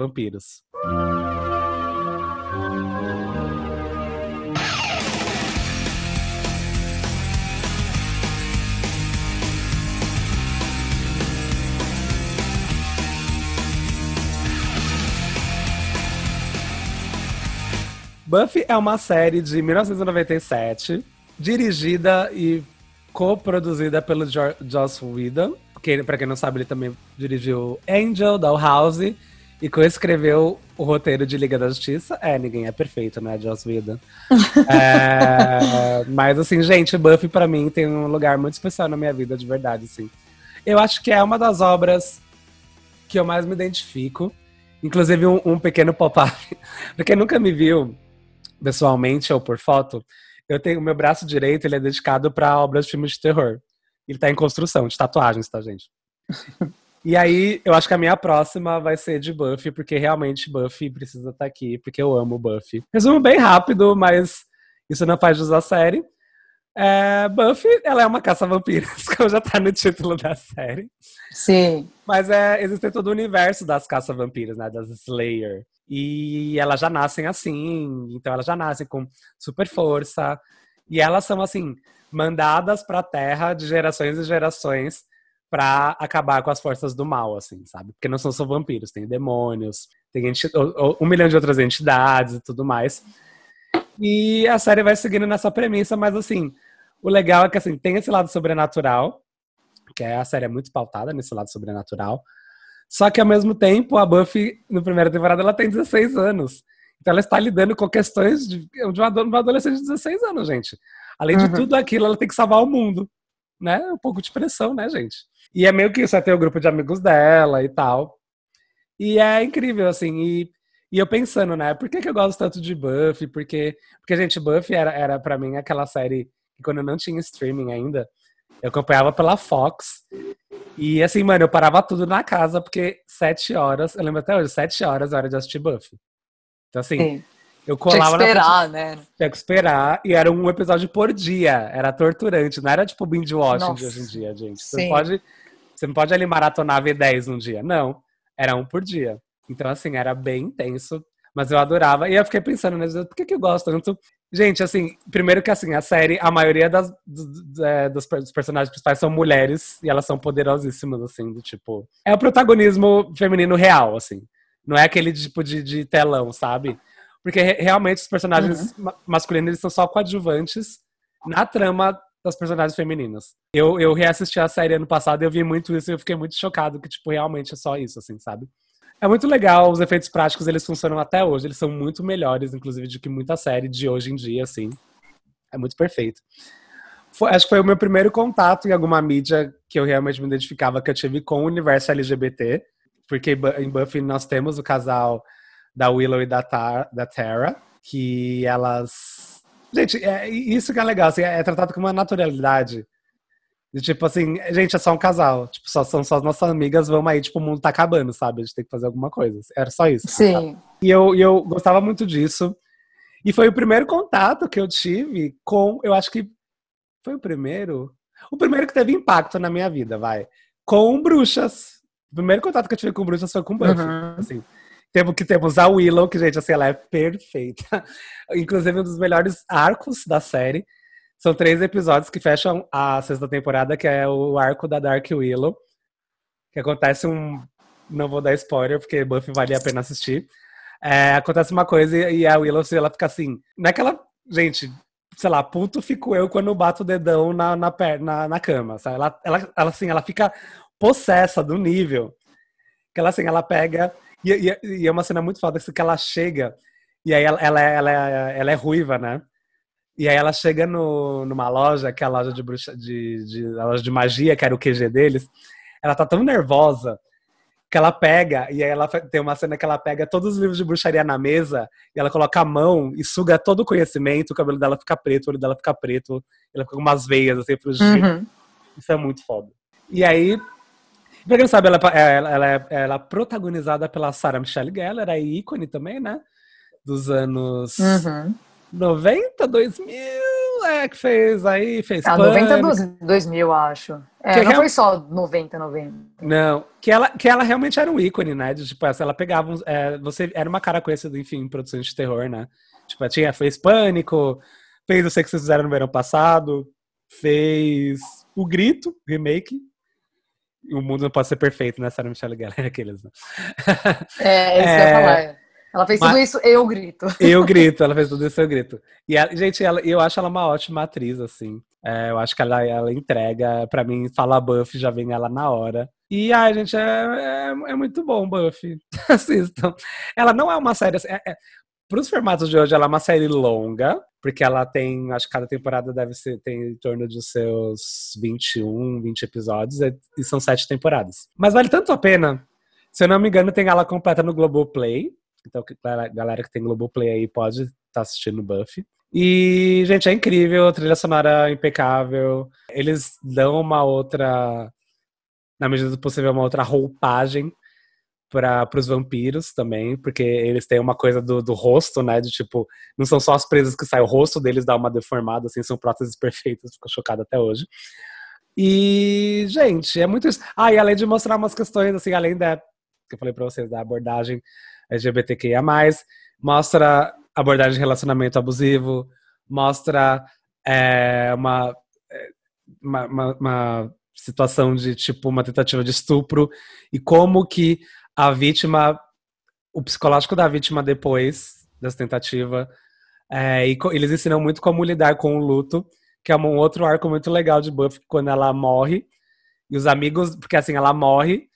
Buffy é uma série de 1997, dirigida e co-produzida pelo jo Joss Whedon. Que, pra quem não sabe, ele também dirigiu Angel, Dollhouse e co-escreveu o roteiro de Liga da Justiça. É, ninguém é perfeito, né, Joss Whedon? <laughs> é, mas, assim, gente, Buffy pra mim tem um lugar muito especial na minha vida, de verdade, assim. Eu acho que é uma das obras que eu mais me identifico. Inclusive, um, um pequeno pop-up. <laughs> pra quem nunca me viu, pessoalmente ou por foto, eu tenho o meu braço direito, ele é dedicado para obras de filmes de terror. Ele tá em construção, de tatuagens, tá, gente? <laughs> e aí, eu acho que a minha próxima vai ser de Buffy, porque realmente Buffy precisa estar tá aqui, porque eu amo Buffy. Resumo bem rápido, mas isso não faz jus à série. É, Buffy, ela é uma caça-vampiros, <laughs> como já tá no título da série. Sim. Mas é, existe todo o universo das caça-vampiros, né? Das Slayer. E elas já nascem assim, então elas já nascem com super força. E elas são, assim, mandadas pra Terra de gerações e gerações para acabar com as forças do mal, assim, sabe? Porque não são só vampiros, tem demônios, tem um milhão de outras entidades e tudo mais. E a série vai seguindo nessa premissa, mas assim, o legal é que assim, tem esse lado sobrenatural, que é a série é muito pautada nesse lado sobrenatural. Só que ao mesmo tempo, a Buffy, na primeira temporada, ela tem 16 anos. Então ela está lidando com questões de, de uma adolescente de 16 anos, gente. Além de uhum. tudo aquilo, ela tem que salvar o mundo. Né? Um pouco de pressão, né, gente? E é meio que isso, é ter o grupo de amigos dela e tal. E é incrível, assim. E e eu pensando, né, por que, que eu gosto tanto de Buffy? Porque, porque gente, Buffy era, era para mim aquela série que quando eu não tinha streaming ainda, eu acompanhava pela Fox. E assim, mano, eu parava tudo na casa, porque sete horas, eu lembro até hoje, sete horas é hora de assistir Buffy. Então, assim, Sim. eu colava Tinha que esperar, na... né? Tinha que esperar, e era um episódio por dia. Era torturante, não era tipo binge watching de hoje em dia, gente. Você não pode, você não pode ali maratonar V10 num dia. Não. Era um por dia. Então, assim, era bem intenso, mas eu adorava. E eu fiquei pensando, né, por que, que eu gosto tanto? Gente, assim, primeiro que assim, a série, a maioria das, dos, é, dos, personagens principais são mulheres e elas são poderosíssimas, assim, do tipo. É o protagonismo feminino real, assim. Não é aquele tipo de, de telão, sabe? Porque realmente os personagens uhum. masculinos eles são só coadjuvantes na trama das personagens femininas. Eu, eu reassisti a série ano passado e eu vi muito isso e eu fiquei muito chocado que, tipo, realmente é só isso, assim, sabe? É muito legal, os efeitos práticos eles funcionam até hoje, eles são muito melhores, inclusive, do que muita série de hoje em dia, assim. É muito perfeito. Foi, acho que foi o meu primeiro contato em alguma mídia que eu realmente me identificava, que eu tive com o universo LGBT, porque em Buffy nós temos o casal da Willow e da, Tar, da Tara, que elas. Gente, é, isso que é legal, assim, é tratado com uma naturalidade de tipo assim, gente, é só um casal. Tipo, só são só as nossas amigas, vamos aí, tipo, o mundo tá acabando, sabe? A gente tem que fazer alguma coisa. Era só isso. Sim. E eu, e eu gostava muito disso. E foi o primeiro contato que eu tive com. Eu acho que foi o primeiro. O primeiro que teve impacto na minha vida, vai. Com bruxas. O primeiro contato que eu tive com bruxas foi com Buffy. Uhum. Assim. Temos que temos a Willow, que, gente, assim, ela é perfeita. <laughs> Inclusive, um dos melhores arcos da série são três episódios que fecham a sexta temporada, que é o arco da Dark Willow. Que acontece um. Não vou dar spoiler, porque Buffy vale a pena assistir. É, acontece uma coisa e a Willow, ela fica assim. Naquela. É gente, sei lá, puto fico eu quando bato o dedão na, na, na, na cama. Sabe? Ela, ela, ela, assim, ela fica possessa do nível. Que ela, assim, ela pega. E, e, e é uma cena muito foda, assim, que ela chega. E aí ela, ela, ela, ela é ruiva, né? E aí ela chega no, numa loja, que é a loja de, bruxa, de, de, loja de magia, que era o QG deles. Ela tá tão nervosa que ela pega, e aí ela tem uma cena que ela pega todos os livros de bruxaria na mesa, e ela coloca a mão e suga todo o conhecimento, o cabelo dela fica preto, o olho dela fica preto, ela fica com umas veias assim pro uhum. Isso é muito foda. E aí, pra quem não sabe, ela, é, ela, ela, é, ela é protagonizada pela Sarah Michelle Gellar, a ícone também, né? Dos anos. Uhum 90, 2000, é, que fez aí, fez Ah, 90 2000, acho. É, Que não real- foi só 90, 90. Não, que ela, que ela realmente era um ícone, né? De, tipo, essa, ela pegava uns, é, você era uma cara conhecida, enfim, em produções de terror, né? Tipo, tinha, fez Pânico, fez Eu Sei Que Vocês Fizeram no Verão Passado, fez O Grito, remake. O Mundo Não Pode Ser Perfeito, né? Sarah Michelle Gellar, aqueles, né? É, é isso que eu ia <laughs> falar. Ela fez Mas- tudo isso, eu grito. <laughs> Eu grito, ela fez tudo isso, eu grito. E, ela- gente, ela, eu acho ela uma ótima atriz, assim. É, eu acho que ela, ela entrega, pra mim, fala Buffy, já vem ela na hora. E, ai, gente, é, é, é muito bom, Buffy. <laughs> Assistam. Ela não é uma série, assim, é, é, pros formatos de hoje, ela é uma série longa, porque ela tem, acho que cada temporada deve ser, tem em torno de seus 21, 20 episódios, e e são sete temporadas. Mas vale tanto a pena. Se eu não me engano, tem ela completa no Globoplay. Então, que- galera, que tem Globoplay aí pode estar assistindo Buffy. E, gente, é incrível, a trilha sonora é impecável. Eles dão uma outra, na medida do possível, uma outra roupagem para os vampiros também, porque eles têm uma coisa do, do rosto, né? De tipo, não são só as presas que saem, o rosto deles dá uma deformada, assim, são próteses perfeitas, fico chocado até hoje. E, gente, é muito isso. Ah, e além de mostrar umas questões, assim, além da que eu falei pra vocês, da abordagem LGBTQIA+, mostra abordagem de relacionamento abusivo, mostra é, uma, é, uma, uma, uma situação de, tipo, uma tentativa de estupro e como que a vítima, o psicológico da vítima depois dessa tentativa, é, e eles ensinam muito como lidar com o luto, que é um outro arco muito legal de Buffy, quando ela morre, e os amigos, porque assim, ela morre,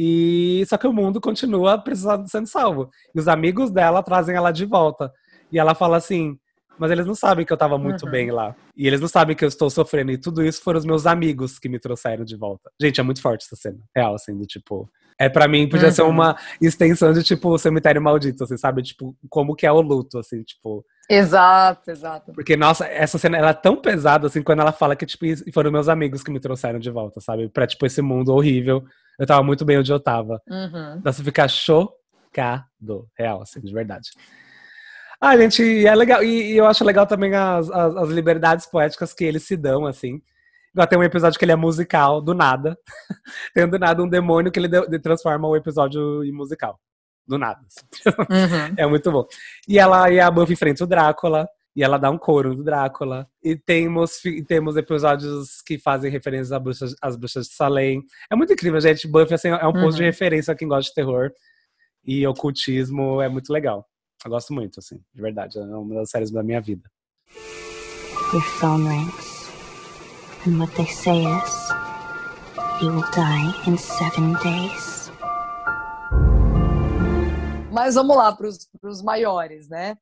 e só que o mundo continua precisando sendo salvo. E os amigos dela trazem ela de volta. E ela fala assim: "Mas eles não sabem que eu tava muito Uhum. bem lá. E eles não sabem que eu estou sofrendo. E tudo isso foram os meus amigos que me trouxeram de volta." Gente, é muito forte essa cena. Real assim, do tipo, é para mim podia ser Uhum. uma extensão de tipo o cemitério maldito, assim, sabe? Tipo, como que é o luto assim, tipo, Exato, exato. porque, nossa, essa cena ela é tão pesada, assim, quando ela fala que, tipo, foram meus amigos que me trouxeram de volta, sabe? Pra, tipo, esse mundo horrível. Eu tava muito bem onde eu tava. Uhum. Dá pra ficar chocado. Real, assim, de verdade. Ah, gente, e é legal. E, e eu acho legal também as, as, as liberdades poéticas que eles se dão, assim. Igual tem um episódio que ele é musical, do nada. <laughs> tem do nada um demônio que ele de- de- transforma o episódio em musical. Do nada. assim. <laughs> Uhum. É muito bom. E ela e a Buffy enfrenta o Drácula. E ela dá um coro do Drácula. E temos, temos episódios que fazem referências às bruxas, às bruxas de Salem. É muito incrível, gente. Buffy assim, é um posto de Uhum. referência a quem gosta de terror. E ocultismo é muito legal. Eu gosto muito, assim, de verdade. É uma das séries da minha vida. Your phone rings, and what they say is, you will die in seven days. Mas vamos lá para os maiores, né?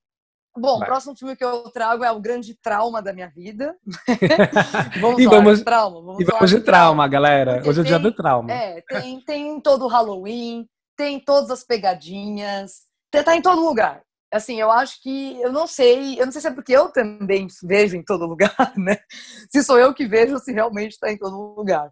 Bom, Vai. o próximo filme que eu trago é o grande trauma da minha vida. <laughs> vamos E vamos- trauma. Vamos E vamos de trauma, galera. Porque Hoje é o dia do trauma. É, tem, tem todo o Halloween, tem todas as pegadinhas, tá- em todo lugar. Assim, eu acho que, eu não sei, eu não sei se é porque eu também vejo em todo lugar, <laughs> né? Se sou eu que vejo, se realmente está em todo lugar.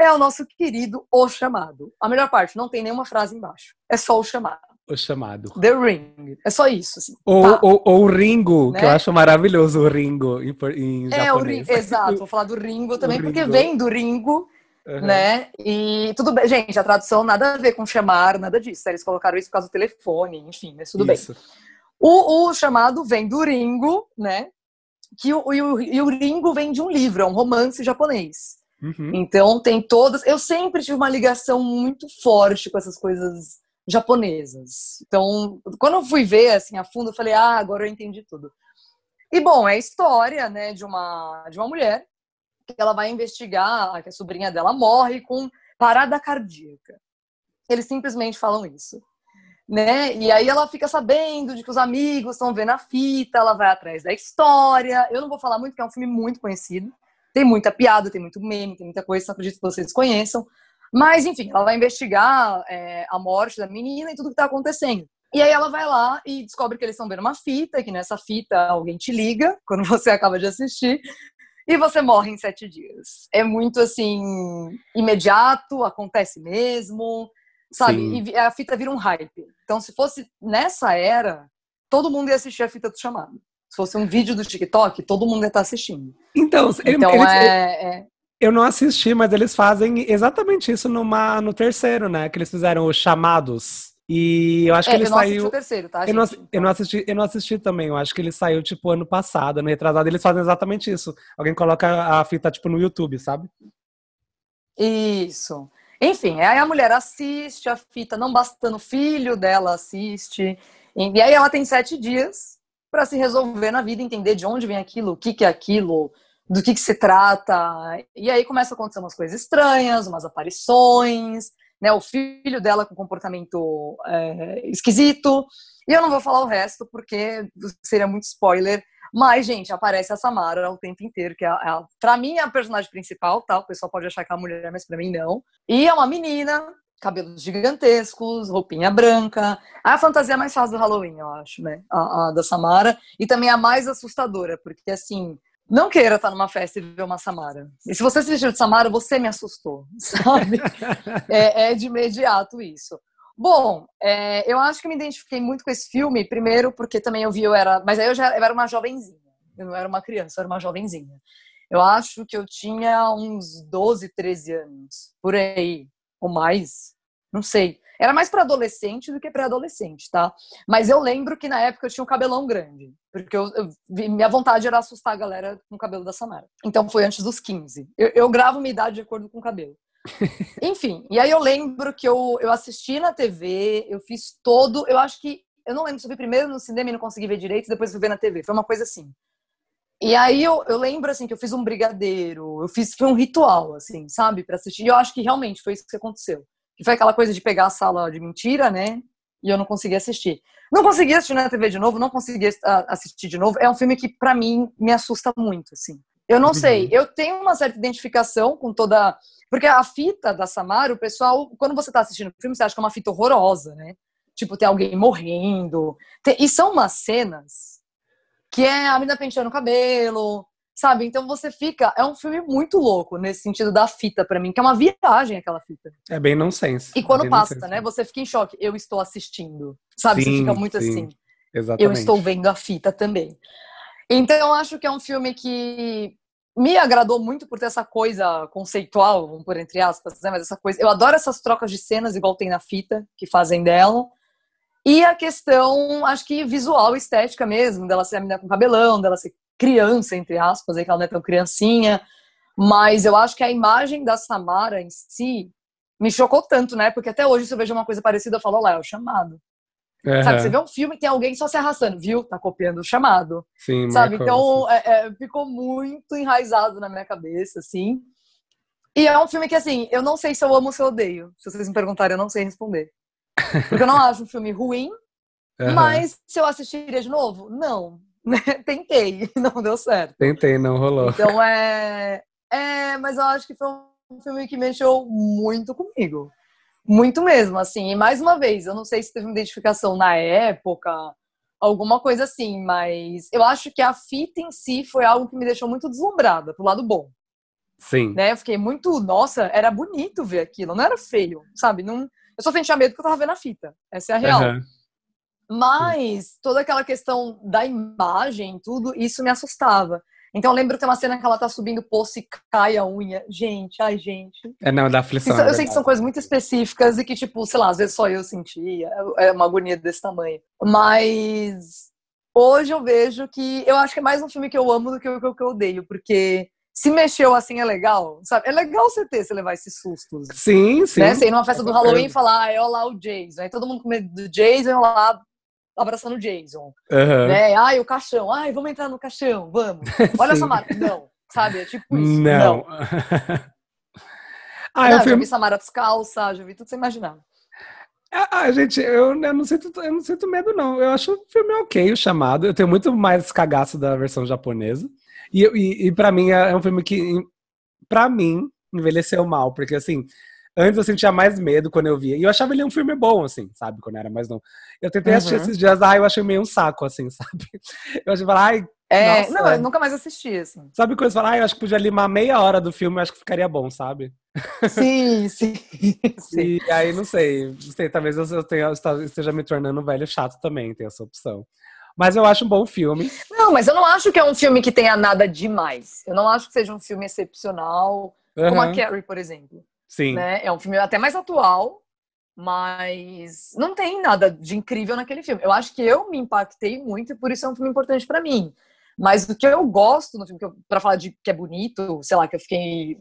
É o nosso querido O Chamado. A melhor parte, não tem nenhuma frase embaixo. É só o chamado. O chamado. The Ring. É só isso, assim. Ou, Pá. ou, ou o Ringo, que Né? eu acho maravilhoso o Ringo em, em É, o japonês. Ringo. Exato, vou falar do Ringo <laughs> também, porque Ringo. vem do Ringo, Uhum. né? E tudo bem, gente, a tradução nada a ver com chamar, nada disso. Eles colocaram isso por causa do telefone, enfim, mas tudo bem. Isso. O, o chamado vem do Ringo, né? Que o, e, o, e o Ringo vem de um livro, é um romance japonês. Uhum. Então tem todas. Eu sempre tive uma ligação muito forte com essas coisas japonesas. Então, quando eu fui ver assim a fundo, eu falei, ah, agora eu entendi tudo. E bom, é a história, né, de uma de uma mulher que ela vai investigar que a sobrinha dela morre com parada cardíaca. Eles simplesmente falam isso. Né? E aí ela fica sabendo de que os amigos estão vendo a fita, ela vai atrás da história. Eu não vou falar muito, porque é um filme muito conhecido. Tem muita piada, tem muito meme, tem muita coisa, acredito que vocês conheçam. Mas, enfim, ela vai investigar é, a morte da menina e tudo que está acontecendo. E aí ela vai lá e descobre que eles estão vendo uma fita, que nessa fita alguém te liga <laughs> quando você acaba de assistir, e você morre em sete dias. É muito assim, imediato, acontece mesmo, sabe? Sim. E a fita vira um hype. Então, se fosse nessa era, todo mundo ia assistir a fita do chamado. Se fosse um vídeo do TikTok, todo mundo ia estar assistindo. Então, Então eles- é, é- eu não assisti, mas eles fazem exatamente isso numa, no terceiro, né? Que eles fizeram os chamados. E eu acho é, que ele eu não saiu. o terceiro, tá, Eu não, eu, não assisti, eu não assisti também, eu acho que ele saiu, tipo, ano passado, ano retrasado. Eles fazem exatamente isso. Alguém coloca a fita, tipo, no YouTube, sabe? Isso. Enfim, aí a mulher assiste a fita, não bastando o filho dela assiste. E aí ela tem sete dias para se resolver na vida, entender de onde vem aquilo, o que, que é aquilo, do que, que se trata. E aí começa a acontecer umas coisas estranhas, umas aparições, né? O filho dela com comportamento é, esquisito. E eu não vou falar o resto, porque seria muito spoiler. Mas, gente, aparece a Samara o tempo inteiro, que é, a- é a- pra mim é a personagem principal, tá? O pessoal pode achar que é uma mulher, mas pra mim não. E é uma menina, cabelos gigantescos, roupinha branca. A fantasia mais fácil do Halloween, eu acho, né? A, a da Samara. E também a mais assustadora, porque assim. Não queira estar numa festa e ver uma Samara. E se você se vestiu de Samara, você me assustou, <laughs> sabe? é, é de imediato isso. Bom, é, eu acho que me identifiquei muito com esse filme, primeiro porque também eu vi, eu era. Mas aí eu já eu era uma jovenzinha. Eu não era uma criança, eu era uma jovenzinha. Eu acho que eu tinha uns 12, 13 anos, por aí, ou mais. Não sei. Era mais para adolescente do que pré-adolescente, tá? Mas eu lembro que na época eu tinha um cabelão grande. Porque eu, eu minha vontade era assustar a galera com o cabelo da Samara. Então foi antes dos 15. Eu, eu gravo minha idade de acordo com o cabelo. <laughs> Enfim, e aí eu lembro que eu, eu assisti na TV, eu fiz todo. Eu acho que. Eu não lembro se eu vi primeiro no cinema e não consegui ver direito, depois fui ver na TV. Foi uma coisa assim. E aí eu, eu lembro assim que eu fiz um brigadeiro, eu fiz foi um ritual assim, sabe, para assistir. E eu acho que realmente foi isso que aconteceu. Que foi aquela coisa de pegar a sala de mentira, né? E eu não consegui assistir. Não consegui assistir na TV de novo, não consegui assistir de novo. É um filme que pra mim me assusta muito, assim. Eu não sei, eu tenho uma certa identificação com toda, porque a fita da Samara, o pessoal, quando você tá assistindo o filme, você acha que é uma fita horrorosa, né? Tipo, tem alguém morrendo. Tem- E são umas cenas que é a menina penteando o cabelo, sabe? Então você fica. É um filme muito louco nesse sentido da fita pra mim, que é uma viagem aquela fita. É bem nonsense. E quando bem passa, nonsense. né? Você fica em choque. Eu estou assistindo. Sabe? você Sim, fica muito sim. assim. Exatamente. Eu estou vendo a fita também. Então, eu acho que é um filme que me agradou muito por ter essa coisa conceitual, vamos por entre aspas, né? Mas essa coisa. Eu adoro essas trocas de cenas, igual tem na fita, que fazem dela. E a questão, acho que visual, estética mesmo, dela ser a menina com cabelão, dela ser criança, entre aspas, aí que ela não é tão criancinha. Mas eu acho que a imagem da Samara em si me chocou tanto, né? Porque até hoje, se eu vejo uma coisa parecida, eu falo, olha lá, é o chamado. Aham. Sabe, você vê um filme e tem alguém só se arrastando, viu? Tá copiando o chamado. Sim, Sabe? marcou, Então, é, é, ficou muito enraizado na minha cabeça, assim. E é um filme que, assim, eu não sei se eu amo ou se eu odeio. Se vocês me perguntarem, eu não sei responder. <laughs> Porque eu não acho um filme ruim, Aham. mas se eu assistiria de novo, não. Né? <laughs> Tentei, <laughs> não deu certo. Tentei, não rolou. Então é. É, mas eu acho que foi um filme que mexeu muito comigo. Muito mesmo, assim. E mais uma vez, eu não sei se teve uma identificação na época, alguma coisa assim, mas eu acho que a fita em si foi algo que me deixou muito deslumbrada, pro lado bom. Sim. Né? Eu fiquei muito, nossa, era bonito ver aquilo, não era feio, sabe? Não, eu só sentia medo porque eu tava vendo a fita. Essa é a real. Aham. Mas toda aquela questão da imagem, tudo, isso me assustava. Então eu lembro que tem uma cena que ela tá subindo o poço e cai a unha. Gente, ai, gente. É, não, da aflição. Isso- é eu sei que são coisas muito específicas e que, tipo, sei lá, às vezes só eu sentia. É uma agonia desse tamanho. Mas hoje eu vejo que eu acho que é mais um filme que eu amo do que o que eu- odeio, porque se mexeu assim é legal, sabe? É legal você ter, você levar esses sustos. Sim, sim. Né? Você ir numa festa do. Halloween e falar, ah, é olha lá o Jason. Aí todo mundo com medo do Jason, eu lá abraçando o Jason. Aham. Né? Ai, o caixão. Ai, vamos entrar no caixão, vamos. <laughs> Olha Sim. Samara. Não, sabe? É tipo isso. Não. Não. <laughs> ah, Não, é um já vi Samara descalça, já vi tudo você imaginar. Ah, gente, eu, eu não sinto, eu não sinto medo, não. Eu acho o filme ok, o chamado. Eu tenho muito mais cagaço da versão japonesa. E, e, e para mim é um filme que, para mim, envelheceu mal, porque assim. Antes eu sentia mais medo quando eu via. E eu achava ele um filme bom, assim, sabe? Quando eu era mais novo. Eu tentei assistir Uhum. esses dias, ai, eu achei meio um saco, assim, <laughs> sabe? Eu achei, ai, É, Nossa, não, é. eu nunca mais assisti, assim. sabe quando você fala, ai, eu acho que podia limar meia hora do filme, eu acho que ficaria bom, sabe? Sim, <laughs> sim. sim. E aí, não sei, não sei talvez eu eu tenha, esteja me tornando um velho chato também, tem essa opção. Mas eu acho um bom filme. Não, mas eu não acho que é um filme que tenha nada demais. Eu não acho que seja um filme excepcional, uhum. como a Carrie, por exemplo. Sim. Né? É um filme até mais atual, mas não tem nada de incrível naquele filme. Eu acho que eu me impactei muito e por isso é um filme importante para mim. Mas o que eu gosto no filme, para falar de que é bonito, sei lá, que eu fiquei.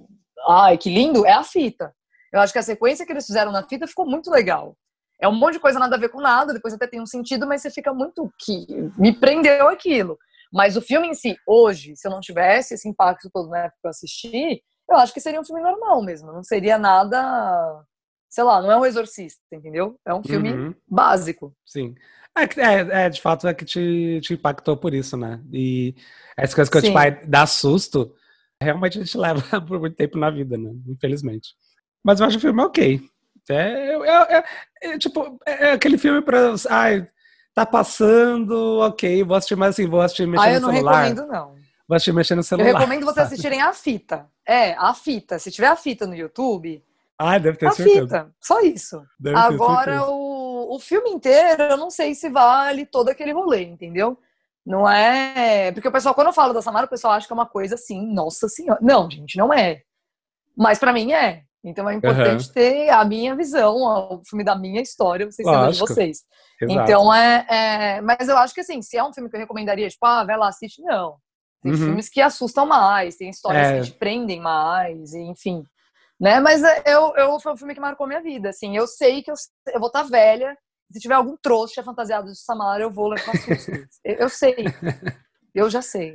Ai, que lindo, é a fita. Eu acho que a sequência que eles fizeram na fita ficou muito legal. É um monte de coisa nada a ver com nada, depois até tem um sentido, mas você fica muito que me prendeu aquilo. Mas o filme em si, hoje, se eu não tivesse esse impacto todo na época que eu assisti, eu acho que seria um filme normal mesmo. Não seria nada, sei lá, não é um exorcista, entendeu? É um filme uhum. básico. Sim. É, é, é, de fato é que te, te impactou por isso, né? E essa coisa que eu te pai dá susto, realmente a gente <laughs> leva por muito tempo na vida, né? Infelizmente. Mas eu acho o filme ok. É, é, é, tipo, é aquele filme pra. Ai, tá passando, ok, vou assistir, mas assim, vou assistir mexendo ah, eu não no celular. recomendo, não. Vou assistir mexendo no celular. Eu recomendo vocês <laughs> assistirem a fita. É, a fita. Se tiver a fita no YouTube. Ah, deve ter a certeza. fita. Só isso. Deve Agora, o, o filme inteiro, eu não sei se vale todo aquele rolê, entendeu? Não é. Porque o pessoal, quando eu falo da Samara, o pessoal acha que é uma coisa assim, nossa senhora. Não, gente, não é. Mas para mim é. Então é importante uhum. ter a minha visão, o filme da minha história, vocês sabem de vocês. Exato. Então é, é, Mas eu acho que assim, se é um filme que eu recomendaria, tipo, ah, vai lá, assiste, não. Tem uhum. filmes que assustam mais, tem histórias é. que te prendem mais, enfim. Né? Mas é, eu, eu, foi um filme que marcou minha vida. Assim, eu sei que eu, eu vou estar tá velha. Se tiver algum trouxa fantasiado de Samara, eu vou levar sustos. <laughs> eu, eu sei. Eu já sei.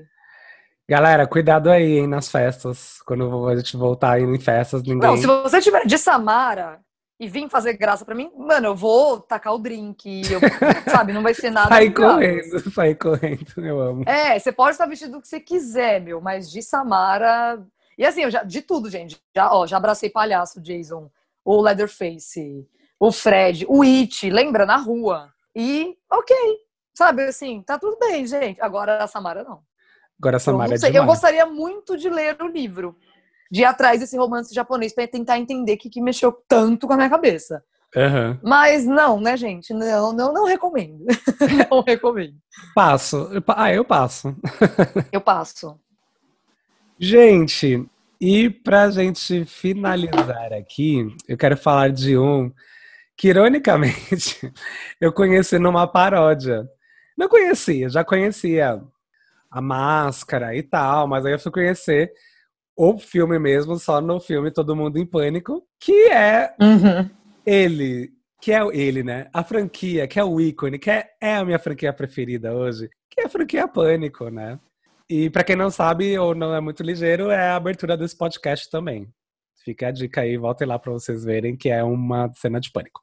Galera, cuidado aí, hein, nas festas. Quando a gente voltar aí em festas, ninguém... Não, se você tiver de Samara e vir fazer graça pra mim, mano, eu vou tacar o drink, eu, <laughs> sabe, não vai ser nada. Sai correndo, sai correndo, eu amo. É, você pode estar vestido do que você quiser, meu, mas de Samara... E assim, eu já, de tudo, gente. Já, ó, já abracei palhaço, Jason, o Leatherface, o Fred, o It, lembra? Na rua. E, ok, sabe, assim, tá tudo bem, gente. Agora a Samara não. Agora essa Samara é Eu gostaria muito de ler o livro, de ir atrás desse romance japonês para tentar entender o que, que mexeu tanto com a minha cabeça. Uhum. Mas não, né, gente? Não, não, não recomendo. <laughs> não recomendo. Passo. Ah, eu passo. <laughs> eu passo. Gente, e pra gente finalizar aqui, eu quero falar de um que, ironicamente, <laughs> eu conheci numa paródia. Não conhecia, já conhecia a máscara e tal, mas aí eu fui conhecer o filme mesmo, só no filme Todo Mundo em Pânico, que é uhum. ele, que é ele, né? A franquia, que é o ícone, que é, é a minha franquia preferida hoje, que é a franquia Pânico, né? E para quem não sabe ou não é muito ligeiro, é a abertura desse podcast também. Fica a dica aí, voltem lá para vocês verem que é uma cena de pânico.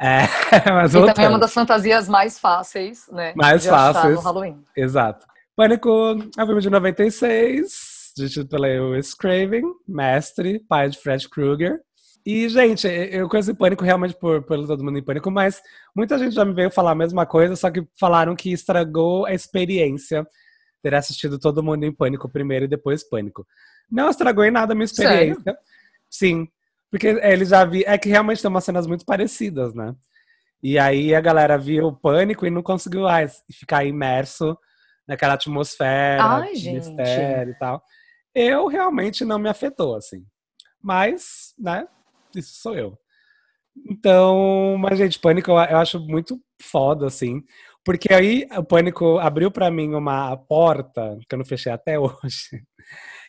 É, <laughs> mas e também é uma das fantasias mais fáceis, né? Mais fáceis. No Halloween. Exato. Pânico é um filme de 96, dirigido pelo Lewis Craven, mestre, pai de Fred Krueger. E, gente, eu conheci Pânico realmente por, pelo Todo Mundo em Pânico, mas muita gente já me veio falar a mesma coisa, só que falaram que estragou a experiência ter assistido Todo Mundo em Pânico primeiro e depois Pânico. Não estragou em nada a minha experiência. Sério? Sim, porque ele já vi, é que realmente tem umas cenas muito parecidas, né? E aí a galera viu o Pânico e não conseguiu ah, ficar imerso naquela atmosfera Ai, de mistério e tal. Eu realmente não me afetou, assim. Mas, né, isso sou eu. Então, mas, gente, Pânico eu, acho muito foda, assim. Porque aí o Pânico abriu para mim uma porta, que eu não fechei até <laughs> hoje,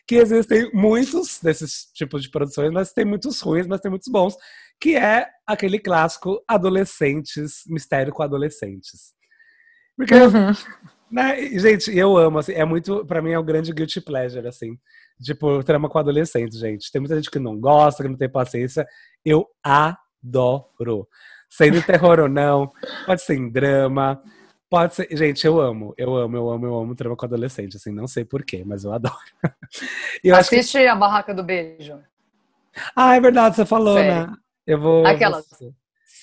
que existem muitos desses tipos de produções, mas tem muitos ruins, mas tem muitos bons, que é aquele clássico adolescentes, mistério com adolescentes. Porque uhum. Né? Gente, eu amo, assim, é muito, pra mim é um grande guilty pleasure, assim. Tipo, trama com adolescente, gente. Tem muita gente que não gosta, que não tem paciência. Eu adoro. Sendo terror ou não, pode ser em drama, pode ser. Gente, eu amo, eu amo, eu amo, eu amo trama com adolescente, assim, não sei porquê, mas eu adoro. <laughs> eu Assiste que... a Barraca do Beijo. Ah, é verdade, você falou, Sério? né? Eu vou. Aquelas.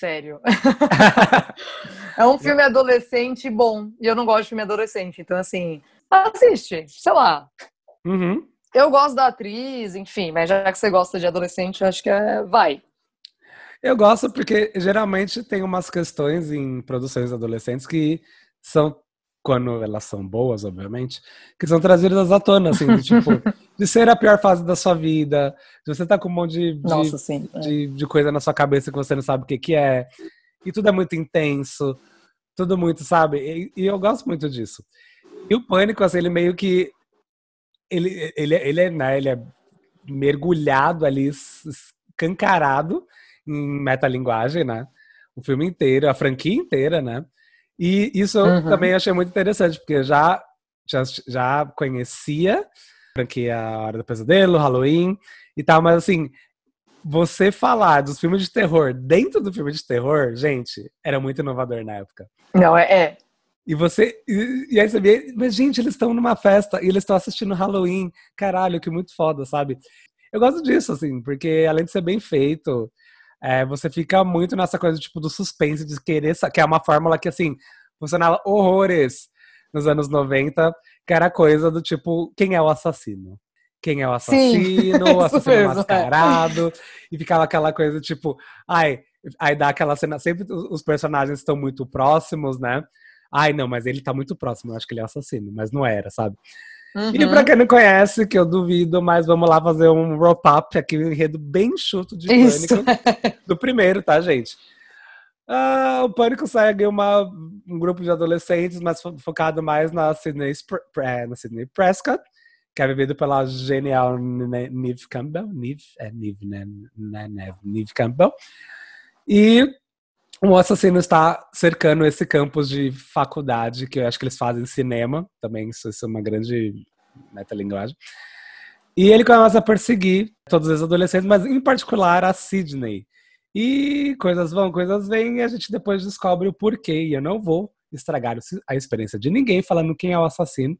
Sério. <laughs> é um filme adolescente bom. E eu não gosto de filme adolescente. Então, assim, assiste. Sei lá. Uhum. Eu gosto da atriz, enfim. Mas já que você gosta de adolescente, eu acho que é... vai. Eu gosto porque geralmente tem umas questões em produções adolescentes que são quando elas são boas, obviamente, que são trazidas à tona, assim, de, tipo, <laughs> de ser a pior fase da sua vida, de você tá com um monte de, de, Nossa, é. de, de coisa na sua cabeça que você não sabe o que, que é, e tudo é muito intenso, tudo muito, sabe? E, e eu gosto muito disso. E o Pânico, assim, ele meio que. Ele, ele, ele, é, né, ele é mergulhado ali, es- escancarado em metalinguagem, né? O filme inteiro, a franquia inteira, né? E isso eu Uhum. também achei muito interessante, porque já, já, já conhecia franquia Hora do Pesadelo, Halloween e tal, mas assim, você falar dos filmes de terror dentro do filme de terror, gente, era muito inovador na época. Não, é, é. E você. E, e aí você vê, mas gente, eles estão numa festa e eles estão assistindo Halloween. Caralho, que muito foda, sabe? Eu gosto disso, assim, porque além de ser bem feito, é, você fica muito nessa coisa, tipo, do suspense, de querer. Que é uma fórmula que, assim, funcionava horrores nos anos 90, que era coisa do tipo, quem é o assassino? Quem é o Sim, assassino? <laughs> o isso assassino mesmo, é. mascarado. E ficava aquela coisa, tipo, ai, aí dá aquela cena, sempre os personagens estão muito próximos, né? Ai, não, mas ele tá muito próximo, eu acho que ele é o assassino, mas não era, sabe? E Uhum. pra quem não conhece, que eu duvido, mas vamos lá fazer um roll-up aqui, um enredo bem chuto de Isso. pânico. Do primeiro, tá, gente? Ah, o Pânico segue uma, um grupo de adolescentes, mas fo- focado mais na Spr- eh, na Sydney Prescott, que é vivido pela genial Ne- Neve Campbell. Neve, é Neve, né? Né, Neve, Neve Campbell. E um assassino está cercando esse campus de faculdade, que eu acho que eles fazem cinema, também isso, isso é uma grande metalinguagem. E ele começa a perseguir todos os adolescentes, mas em particular a Sidney. E coisas vão, coisas vêm, e a gente depois descobre o porquê. E eu não vou estragar a experiência de ninguém falando quem é o assassino.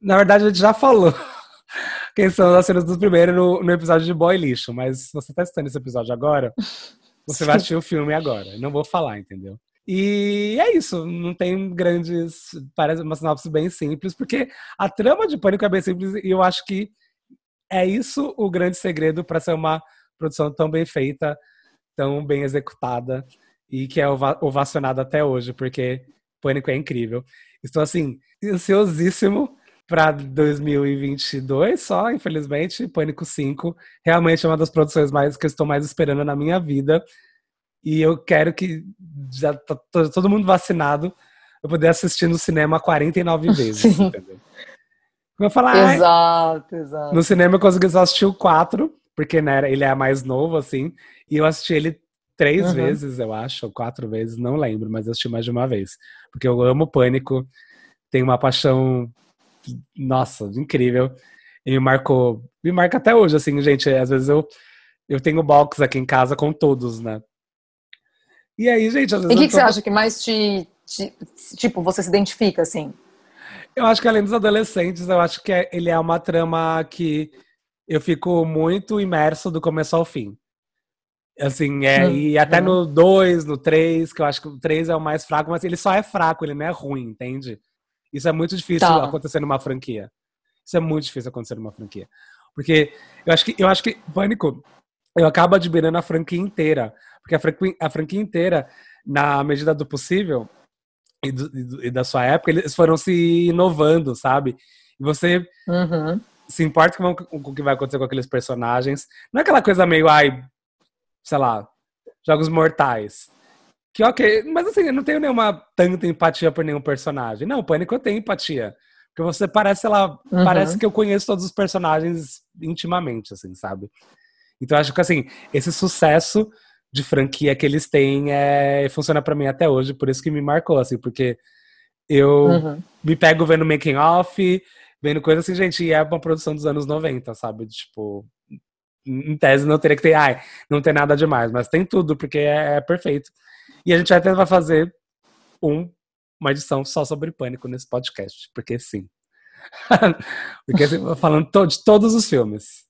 Na verdade, a gente já falou <laughs> quem são os assassinos do primeiro no, no episódio de Boy Lixo, mas se você está assistindo esse episódio agora, <laughs> você vai assistir o filme agora. Eu não vou falar, entendeu? E é isso, não tem grandes. Parece uma sinopse bem simples, porque a trama de Pânico é bem simples e eu acho que é isso o grande segredo para ser uma produção tão bem feita, tão bem executada e que é ova- ovacionada até hoje, porque Pânico é incrível. Estou assim, ansiosíssimo para 2022 só, infelizmente, Pânico 5 realmente é uma das produções mais que eu estou mais esperando na minha vida. E eu quero que já tá to- todo mundo vacinado eu poder assistir no cinema 49 <laughs> vezes, entendeu? Eu falar, "Ai, Exato, exato. no cinema eu consegui só assistir o 4, porque né, ele é mais novo, assim. E eu assisti ele três Uhum. vezes, eu acho, ou quatro vezes, não lembro, mas eu assisti mais de uma vez. Porque eu amo Pânico, tenho uma paixão, nossa, incrível. E me marcou, me marca até hoje, assim, gente. Às vezes eu, eu tenho box aqui em casa com todos, né? E aí, gente, às E vezes o que, eu que você tô- acha que mais te, te- Tipo, você se identifica, assim? Eu acho que além dos adolescentes, eu acho que é- ele é uma trama que eu fico muito imerso do começo ao fim. Assim, é, Hum, e até hum. no 2, no 3, que eu acho que o 3 é o mais fraco, mas ele só é fraco, ele não é ruim, entende? Isso é muito difícil Tá. acontecer numa franquia. Isso é muito difícil acontecer numa franquia. Porque eu acho que eu acho que Pânico eu acabo admirando a franquia inteira. Porque a franquia, a franquia inteira, na medida do possível, e, do- e do- e da sua época, eles foram se inovando, sabe? E você Uhum. Se importa com, com o que vai acontecer com aqueles personagens. Não é aquela coisa meio, ai, sei lá, jogos mortais. Que ok, mas assim, eu não tenho nenhuma tanta empatia por nenhum personagem. Não, Pânico eu tenho empatia. Porque você parece, sei lá, Uhum. parece que eu conheço todos os personagens intimamente, assim, sabe? Então acho que assim, esse sucesso de franquia que eles têm é, funciona pra mim até hoje, por isso que me marcou, assim, porque eu Uhum. me pego vendo making off, vendo coisa assim, gente, e é uma produção dos anos 90, sabe? Tipo, em tese não teria que ter, ai, não tem nada demais, mas tem tudo, porque é, é perfeito. E a gente até vai fazer um, uma edição só sobre pânico nesse podcast, porque sim. <laughs> porque assim, falando to- de todos os filmes.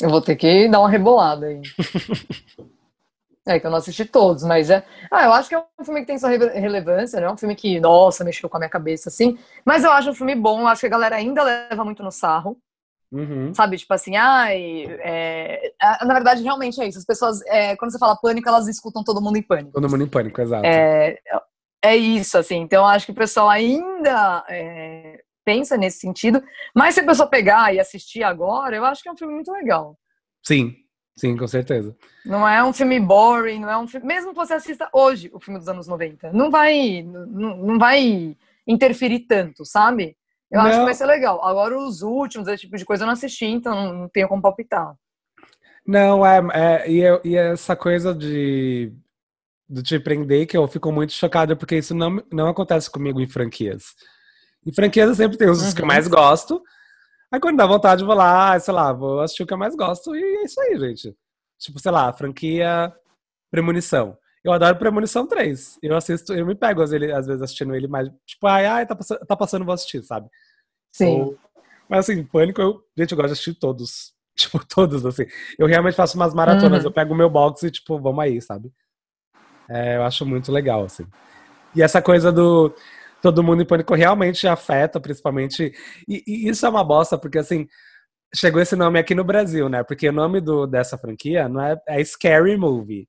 Eu vou ter que dar uma rebolada aí. <laughs> É que eu não assisti todos, mas é. Ah, eu acho que é um filme que tem sua rele- relevância, não é um filme que, nossa, mexeu com a minha cabeça, assim. Mas eu acho um filme bom, eu acho que a galera ainda leva muito no sarro, Uhum. sabe? Tipo assim, ai. é, Na verdade, realmente é isso. As pessoas, é, quando você fala pânico, elas escutam todo mundo em pânico. Todo mundo em pânico, exato. É, É isso, assim. Então, acho que o pessoal ainda é, pensa nesse sentido. Mas se a pessoa pegar e assistir agora, eu acho que é um filme muito legal. Sim, sim, com certeza. Não é um filme boring, não é um filme. Mesmo que você assista hoje o filme dos anos 90, não vai, não, não vai interferir tanto, sabe? Eu não. acho que vai ser legal. Agora, os últimos, esse tipo de coisa, eu não assisti, então não tenho como palpitar. Não, é, é e, e, essa coisa de, de te prender, que eu fico muito chocada, porque isso não, não acontece comigo em franquias. Em franquias eu sempre tenho os uhum. que eu uhum. mais gosto. Aí quando dá vontade, eu vou lá, sei lá, vou assistir o que eu mais gosto e é isso aí, gente. Tipo, sei lá, franquia Premonição. Eu adoro Premonição 3. Eu assisto, eu me pego às vezes assistindo ele mais, tipo, ai, ai, tá passando, tá passando, vou assistir, sabe? Sim. Ou, mas assim, Pânico, eu, gente, eu gosto de assistir todos. <laughs> Tipo, todos, assim. Eu realmente faço umas maratonas, uhum. eu pego o meu box e, tipo, vamos aí, sabe? É, eu acho muito legal, assim. E essa coisa do todo mundo em pânico realmente afeta, principalmente. E, e, isso é uma bosta, porque assim, chegou esse nome aqui no Brasil, né? Porque o nome do, dessa franquia não é, é Scary Movie.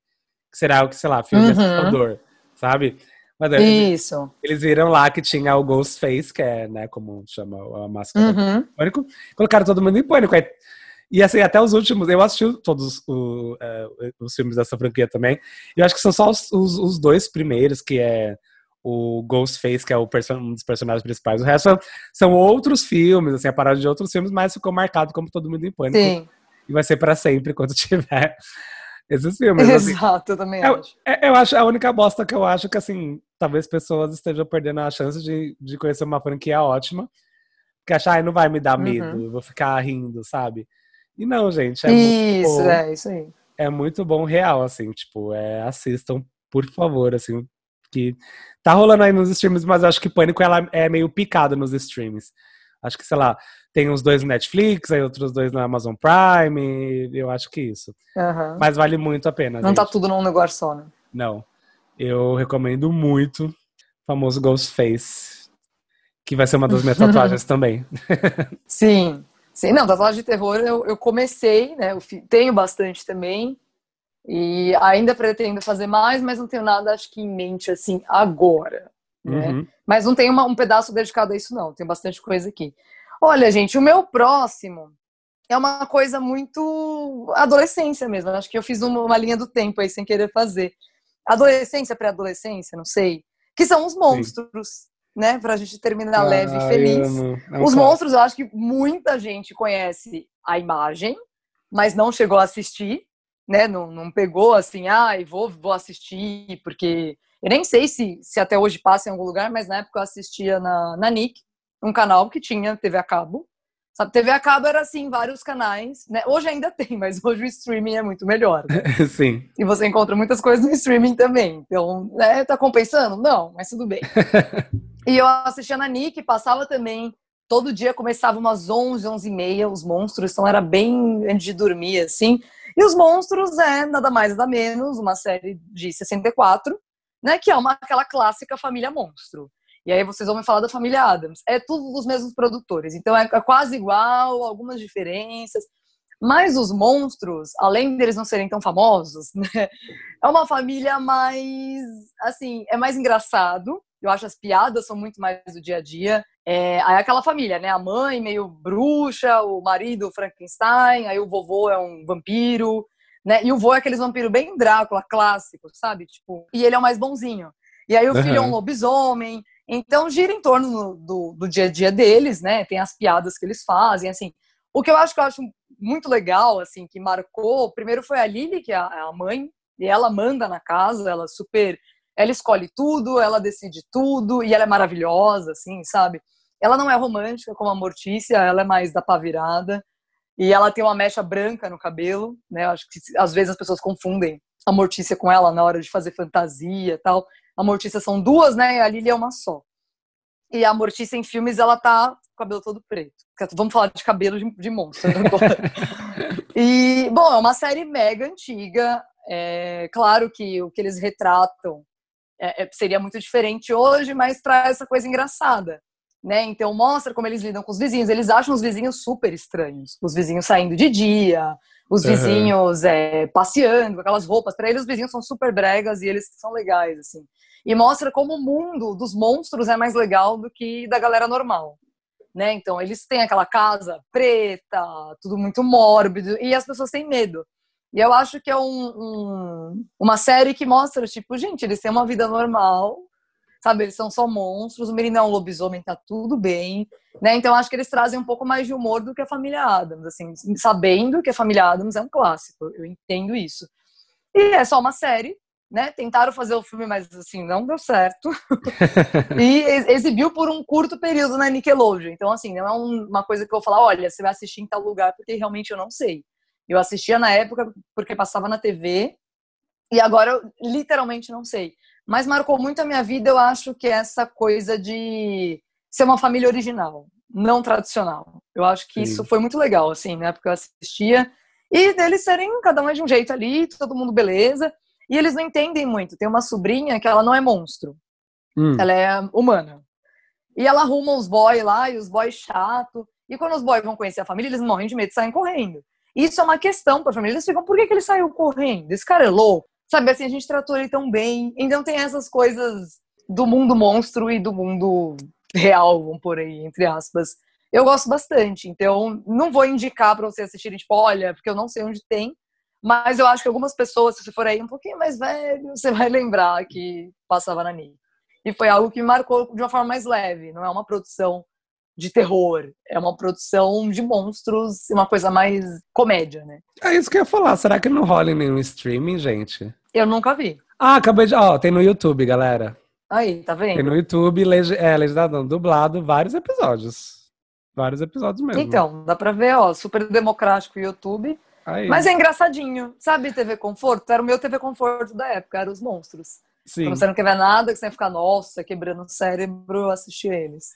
Que será o que, sei lá, filme uhum. assustador, sabe? Mas é, Isso. Eles viram lá que tinha o Ghostface, que é, né, como chama a máscara uhum. do pânico. Colocaram todo mundo em pânico. E assim, até os últimos, eu assisti todos o, uh, os filmes dessa franquia também. E eu acho que são só os, os, os dois primeiros, que é o Ghostface, que é o um dos personagens principais. O resto são outros filmes, assim, a parada de outros filmes, mas ficou marcado como Todo Mundo em Pânico. Sim. E vai ser para sempre quando <laughs> tiver esses filmes. Assim. Exato, eu também eu, acho. É, eu acho a única bosta que eu acho que, assim, talvez pessoas estejam perdendo a chance de, de conhecer uma franquia ótima. Porque achar, ah, não vai me dar uhum. medo, eu vou ficar rindo, sabe? E não, gente. É isso, muito bom, é, isso aí. É muito bom real, assim, tipo, é, assistam, por favor, assim, que tá rolando aí nos streams, mas acho que Pânico ela é meio picada nos streams. Acho que, sei lá, tem uns dois no Netflix, aí outros dois no Amazon Prime, eu acho que isso. Uhum. Mas vale muito a pena. Não tá gente. tá tudo num lugar só, né? Não. Eu recomendo muito o famoso Ghostface, que vai ser uma das minhas <laughs> tatuagens também. Sim. Sim, não, tatuagem de terror eu, eu comecei, né? Eu tenho bastante também. E ainda pretendo fazer mais, mas não tenho nada, acho que, em mente, assim, agora. Né? Uhum. Mas não tenho uma, um pedaço dedicado a isso, não. Tem bastante coisa aqui. Olha, gente, o meu próximo é uma coisa muito adolescência mesmo. Acho que eu fiz uma, linha do tempo aí sem querer fazer. Adolescência, pré-adolescência, não sei. Que são os monstros. Sim né? Pra gente terminar ah, leve e feliz. Os monstros, eu acho que muita gente conhece a imagem, mas não chegou a assistir, né? Não, não pegou assim, ah, vou, vou assistir, porque eu nem sei se, se até hoje passa em algum lugar, mas na época eu assistia na, na Nick, um canal que tinha TV a cabo. Sabe, TV a cabo era assim, vários canais, né? Hoje ainda tem, mas <laughs> hoje o streaming é muito melhor. Né? <laughs> Sim. E você encontra muitas coisas no streaming também. Então, né, tá compensando? Não, mas tudo bem. <laughs> e eu assistia na Nick, passava também. Todo dia começava umas 11, 11 e meia, os monstros, então era bem antes de dormir, assim. E os monstros é nada mais nada menos uma série de 64, né? Que é uma, aquela clássica família monstro. E aí vocês vão me falar da família Adams. É tudo dos mesmos produtores, então é, é quase igual, algumas diferenças. Mas os monstros, além deles não serem tão famosos, <laughs> né, é uma família mais, assim, é mais engraçado. Eu acho as piadas são muito mais do dia a dia. É, aí aquela família, né? A mãe meio bruxa, o marido Frankenstein, aí o vovô é um vampiro, né? E o vô é aqueles vampiros bem Drácula, clássico, sabe? Tipo, e ele é o mais bonzinho. E aí o filho uhum. é um lobisomem. Então gira em torno do, do dia a dia deles, né? Tem as piadas que eles fazem, assim. O que eu acho que eu acho muito legal, assim, que marcou, primeiro foi a Lily, que é a mãe, e ela manda na casa, ela super, ela escolhe tudo, ela decide tudo, e ela é maravilhosa, assim, sabe? Ela não é romântica como a Mortícia, ela é mais da pá virada, e ela tem uma mecha branca no cabelo, né? Eu acho que às vezes as pessoas confundem a Mortícia com ela na hora de fazer fantasia tal. A Mortícia são duas, né? A Lily é uma só. E a Mortícia em filmes, ela tá com o cabelo todo preto. Vamos falar de cabelo de, de monstro agora. <laughs> e, bom, é uma série mega antiga. É, claro que o que eles retratam é, é, seria muito diferente hoje, mas traz essa coisa engraçada. Né? Então mostra como eles lidam com os vizinhos. Eles acham os vizinhos super estranhos. Os vizinhos saindo de dia, os vizinhos uhum. é, passeando com aquelas roupas. Para eles, os vizinhos são super bregas e eles são legais, assim. e mostra como o mundo dos monstros é mais legal do que da galera normal. Né? Então, eles têm aquela casa preta, tudo muito mórbido, e as pessoas têm medo. E eu acho que é um, um, uma série que mostra, tipo, gente, eles têm uma vida normal, sabe? Eles são só monstros, o menino é um lobisomem, tá tudo bem, né? Então acho que eles trazem um pouco mais de humor do que a família Adams, assim, sabendo que a família Adams é um clássico, eu entendo isso. E é só uma série, né? Tentaram fazer o filme, mas assim, não deu certo. <laughs> e exibiu por um curto período na Nickelodeon. Então, assim, não é uma coisa que eu vou falar, olha, você vai assistir em tal lugar, porque realmente eu não sei. Eu assistia na época porque passava na TV, e agora eu literalmente não sei. Mas marcou muito a minha vida, eu acho que é essa coisa de ser uma família original, não tradicional. Eu acho que Sim. isso foi muito legal, assim, né? Porque eu assistia e deles serem cada um de um jeito ali, todo mundo beleza. E eles não entendem muito. Tem uma sobrinha que ela não é monstro. Hum. Ela é humana. E ela arruma os boys lá, e os boys chato. E quando os boys vão conhecer a família, eles morrem de medo e saem correndo. Isso é uma questão para a família. Eles ficam, por que, que ele saiu correndo? Esse cara é louco. Sabe, assim, a gente tratou ele tão bem. Então tem essas coisas do mundo monstro e do mundo real, vamos por aí, entre aspas. Eu gosto bastante, então não vou indicar para você assistirem, tipo, olha, porque eu não sei onde tem, mas eu acho que algumas pessoas, se você for aí um pouquinho mais velho, você vai lembrar que passava na NIC. E foi algo que me marcou de uma forma mais leve, não é uma produção de terror, é uma produção de monstros, uma coisa mais comédia, né? É isso que eu ia falar. Será que não rola em nenhum streaming, gente? Eu nunca vi. Ah, acabei de. Ó, tem no YouTube, galera. Aí, tá vendo? Tem no YouTube, leg... é, legendado, dublado, vários episódios. Vários episódios mesmo. Então, dá pra ver, ó, super democrático o YouTube. Aí. Mas é engraçadinho. Sabe TV Conforto? Era o meu TV Conforto da época, eram os monstros. Sim. Quando você não quer ver nada, que você ficar, nossa, quebrando o cérebro, assistir eles.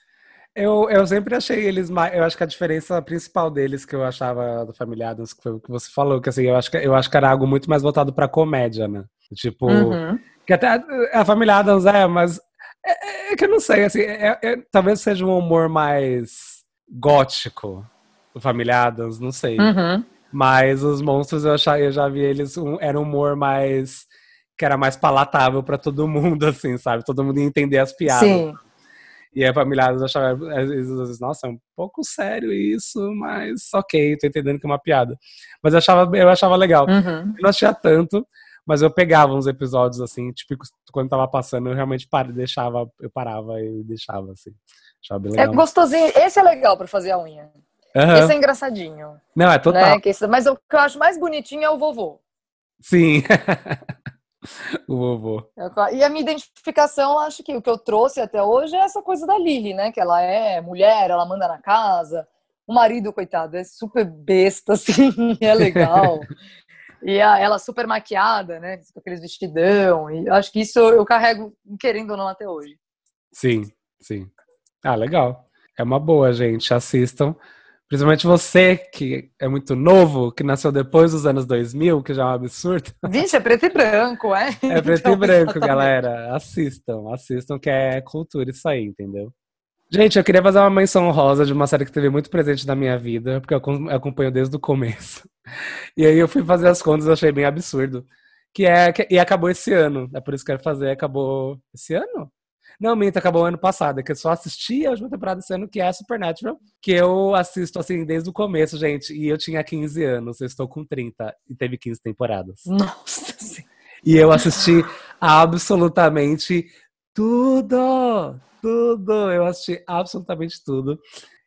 Eu, eu sempre achei eles mais. Eu acho que a diferença principal deles que eu achava do Familiados, que foi o que você falou, que assim, eu acho que, eu acho que era algo muito mais voltado pra comédia, né? Tipo. Uhum. Que até a Família Adams é, mas. É, é, é que eu não sei, assim, é, é, talvez seja um humor mais gótico, o Família Adams, não sei. Uhum. Mas os monstros eu, achava, eu já vi eles, um, era um humor mais. que era mais palatável para todo mundo, <laughs> assim, sabe? Todo mundo ia entender as piadas. Sim. E a familiares achavam, às vezes, nossa, é um pouco sério isso, mas ok, tô entendendo que é uma piada. Mas eu achava, eu achava legal. Uhum. Eu não achava tanto, mas eu pegava uns episódios assim, tipo, quando tava passando, eu realmente parava, deixava, eu parava e deixava, assim. Achava bem legal. É gostosinho, esse é legal pra fazer a unha. Uhum. Esse é engraçadinho. Não, é total. Né? Mas o que eu acho mais bonitinho é o vovô. Sim. <laughs> o vovô. E a minha identificação, acho que o que eu trouxe até hoje é essa coisa da Lily, né? Que ela é mulher, ela manda na casa. O marido, coitado, é super besta, <laughs> assim, é legal. e a, ela super maquiada, né? Com aqueles vestidão. E acho que isso eu carrego, querendo ou não, até hoje. Sim, sim. Ah, legal. É uma boa, gente. Assistam. Principalmente você, que é muito novo, que nasceu depois dos anos 2000, que já é um absurdo. Vixe, é preto e branco, é? <laughs> É preto então, e branco, exatamente. galera. Assistam, assistam, que é cultura isso aí, entendeu? Gente, eu queria fazer uma menção rosa de uma série que teve muito presente na minha vida, porque eu acompanho desde o começo. <laughs> E aí eu fui fazer as contas e achei bem absurdo. Que é, que, e acabou esse ano, é por isso que eu quero fazer, acabou esse ano? Não, minta, acabou ano passado, que eu só assisti a última temporada ano, que é Supernatural, que eu assisto, assim, desde o começo, gente, e eu tinha 15 anos, eu estou com 30, e teve 15 temporadas. Nossa <laughs> E eu assisti absolutamente tudo! Tudo! Eu assisti absolutamente tudo.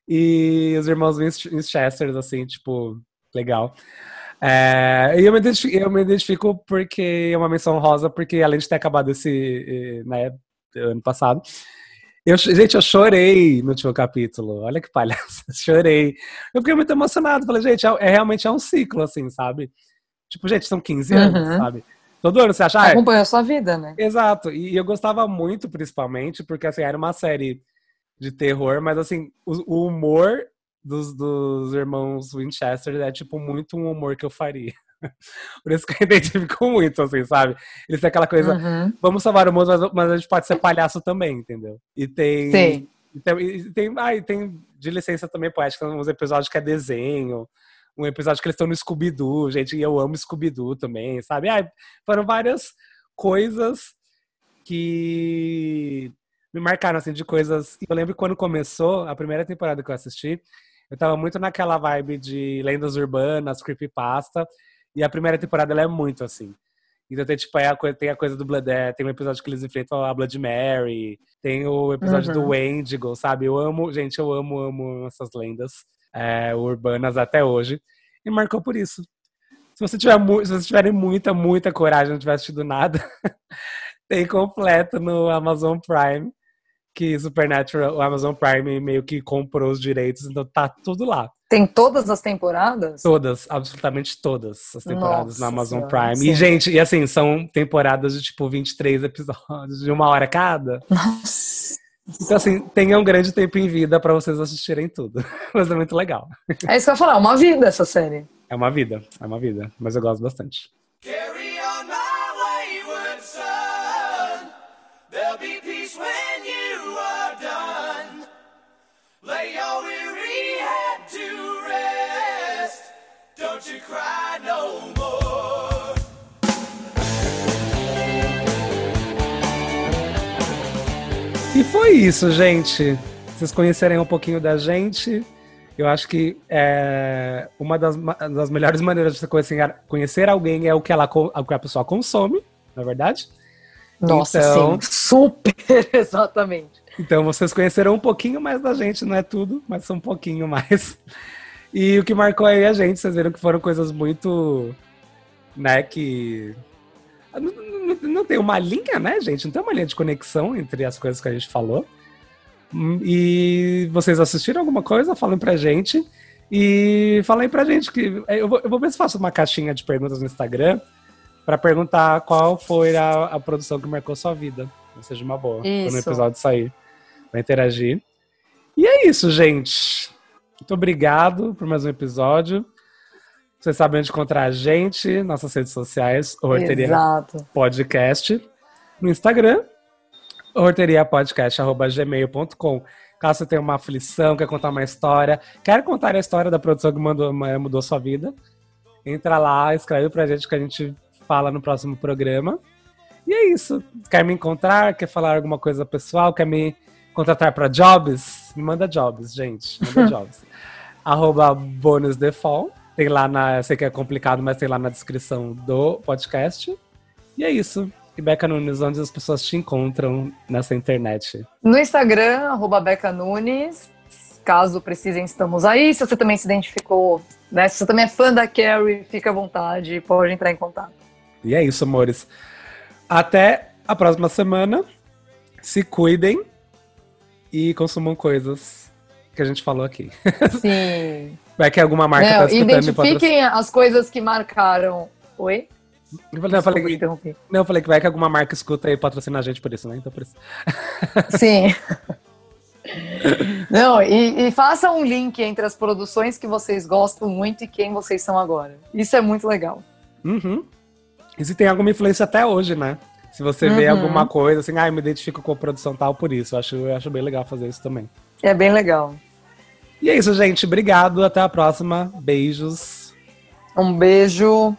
E os irmãos Winchester, assim, tipo, legal. É, e eu me, identifico, eu me identifico porque é uma menção rosa, porque além de ter acabado esse, né, ano passado. Eu, gente, eu chorei no último capítulo. Olha que palhaço, <laughs> chorei. Eu fiquei muito emocionado. Falei, gente, é, é, realmente é um ciclo, assim, sabe? Tipo, gente, são 15 anos, uhum. sabe? Todo ano você acha. Ah, Acompanha a sua vida, né? Exato. E eu gostava muito, principalmente, porque assim, era uma série de terror, mas assim, o, o humor dos, dos irmãos Winchester é tipo muito um humor que eu faria. Por isso que eu <laughs> identifico muito, assim, sabe? Eles têm aquela coisa, uhum. vamos salvar o mundo, mas, mas, a gente pode ser palhaço também, entendeu? E tem. Sim. E tem, e tem, ah, e tem de licença também poética, uns episódios que é desenho, um episódio que eles estão no Scooby-Doo, gente, e eu amo Scooby-Doo também, sabe? Ah, foram várias coisas que me marcaram, assim, de coisas. Eu lembro quando começou a primeira temporada que eu assisti, eu tava muito naquela vibe de lendas urbanas, creepypasta. E a primeira temporada ela é muito assim. Então tem, tipo, a coisa, tem a coisa do Blood, é, tem um episódio que eles enfrentam a Blood Mary, tem o episódio uhum. do Wendigo, sabe? Eu amo, gente, eu amo, amo essas lendas é, urbanas até hoje. E marcou por isso. Se você tiver se vocês tiverem muita, muita coragem, não tiver assistido nada, <laughs> tem completo no Amazon Prime que Supernatural, o Amazon Prime meio que comprou os direitos, então tá tudo lá. Tem todas as temporadas? Todas, absolutamente todas as temporadas Nossa, no Amazon Prime. Sim. E, gente, e assim, são temporadas de tipo 23 episódios, de uma hora cada. Nossa. Então, assim, tenham um grande tempo em vida para vocês assistirem tudo. <laughs> Mas é muito legal. É isso que eu ia falar, é uma vida essa série. É uma vida, é uma vida. Mas eu gosto bastante. E foi isso, gente. Vocês conhecerem um pouquinho da gente. Eu acho que é, uma das, das melhores maneiras de você conhecer, conhecer alguém é o que, ela, o que a pessoa consome, na é verdade. Nossa, então, sim, super, <laughs> exatamente. Então vocês conheceram um pouquinho mais da gente, não é tudo, mas um pouquinho mais. E o que marcou aí a gente, vocês viram que foram coisas muito, né, que não, não, não, tem uma linha, né, gente? Não tem uma linha de conexão entre as coisas que a gente falou. E vocês assistiram alguma coisa? Falem pra gente. E falem pra gente que. Eu vou, eu vou ver se faço uma caixinha de perguntas no Instagram para perguntar qual foi a, a, produção que marcou sua vida. Ou seja, uma boa. Isso. Quando o episódio sair. Vai interagir. E é isso, gente. Muito obrigado por mais um episódio. Vocês sabem onde encontrar a gente, nossas redes sociais, Horteria Exato. Podcast, no Instagram, horteriapodcast.gmail.com. Caso você tenha uma aflição, quer contar uma história, quer contar a história da produção que mandou, mudou sua vida, entra lá, escreve pra gente que a gente fala no próximo programa. E é isso. Quer me encontrar? Quer falar alguma coisa pessoal? Quer me contratar para jobs? Me manda jobs, gente. Manda <laughs> jobs. Arroba bônus default. Tem lá na. Eu sei que é complicado, mas tem lá na descrição do podcast. E é isso. E Beca Nunes, onde as pessoas te encontram nessa internet? No Instagram, arroba Beca Nunes. Caso precisem, estamos aí. Se você também se identificou, né? Se você também é fã da Carrie, fica à vontade, pode entrar em contato. E é isso, amores. Até a próxima semana. Se cuidem e consumam coisas que a gente falou aqui. Sim. <laughs> Vai que alguma marca não, tá escutando Identifiquem as coisas que marcaram. Oi? Não, eu falei, que, não, eu falei que vai que alguma marca escuta e patrocina a gente por isso, né? Então por isso. <laughs> Sim. Não, e, e faça um link entre as produções que vocês gostam muito e quem vocês são agora. Isso é muito legal. Uhum. E se tem alguma influência até hoje, né? Se você uhum. vê alguma coisa assim, ah, eu me identifico com a produção tal por isso. Eu acho, eu acho bem legal fazer isso também. É bem legal. E é isso, gente. Obrigado. Até a próxima. Beijos. Um beijo.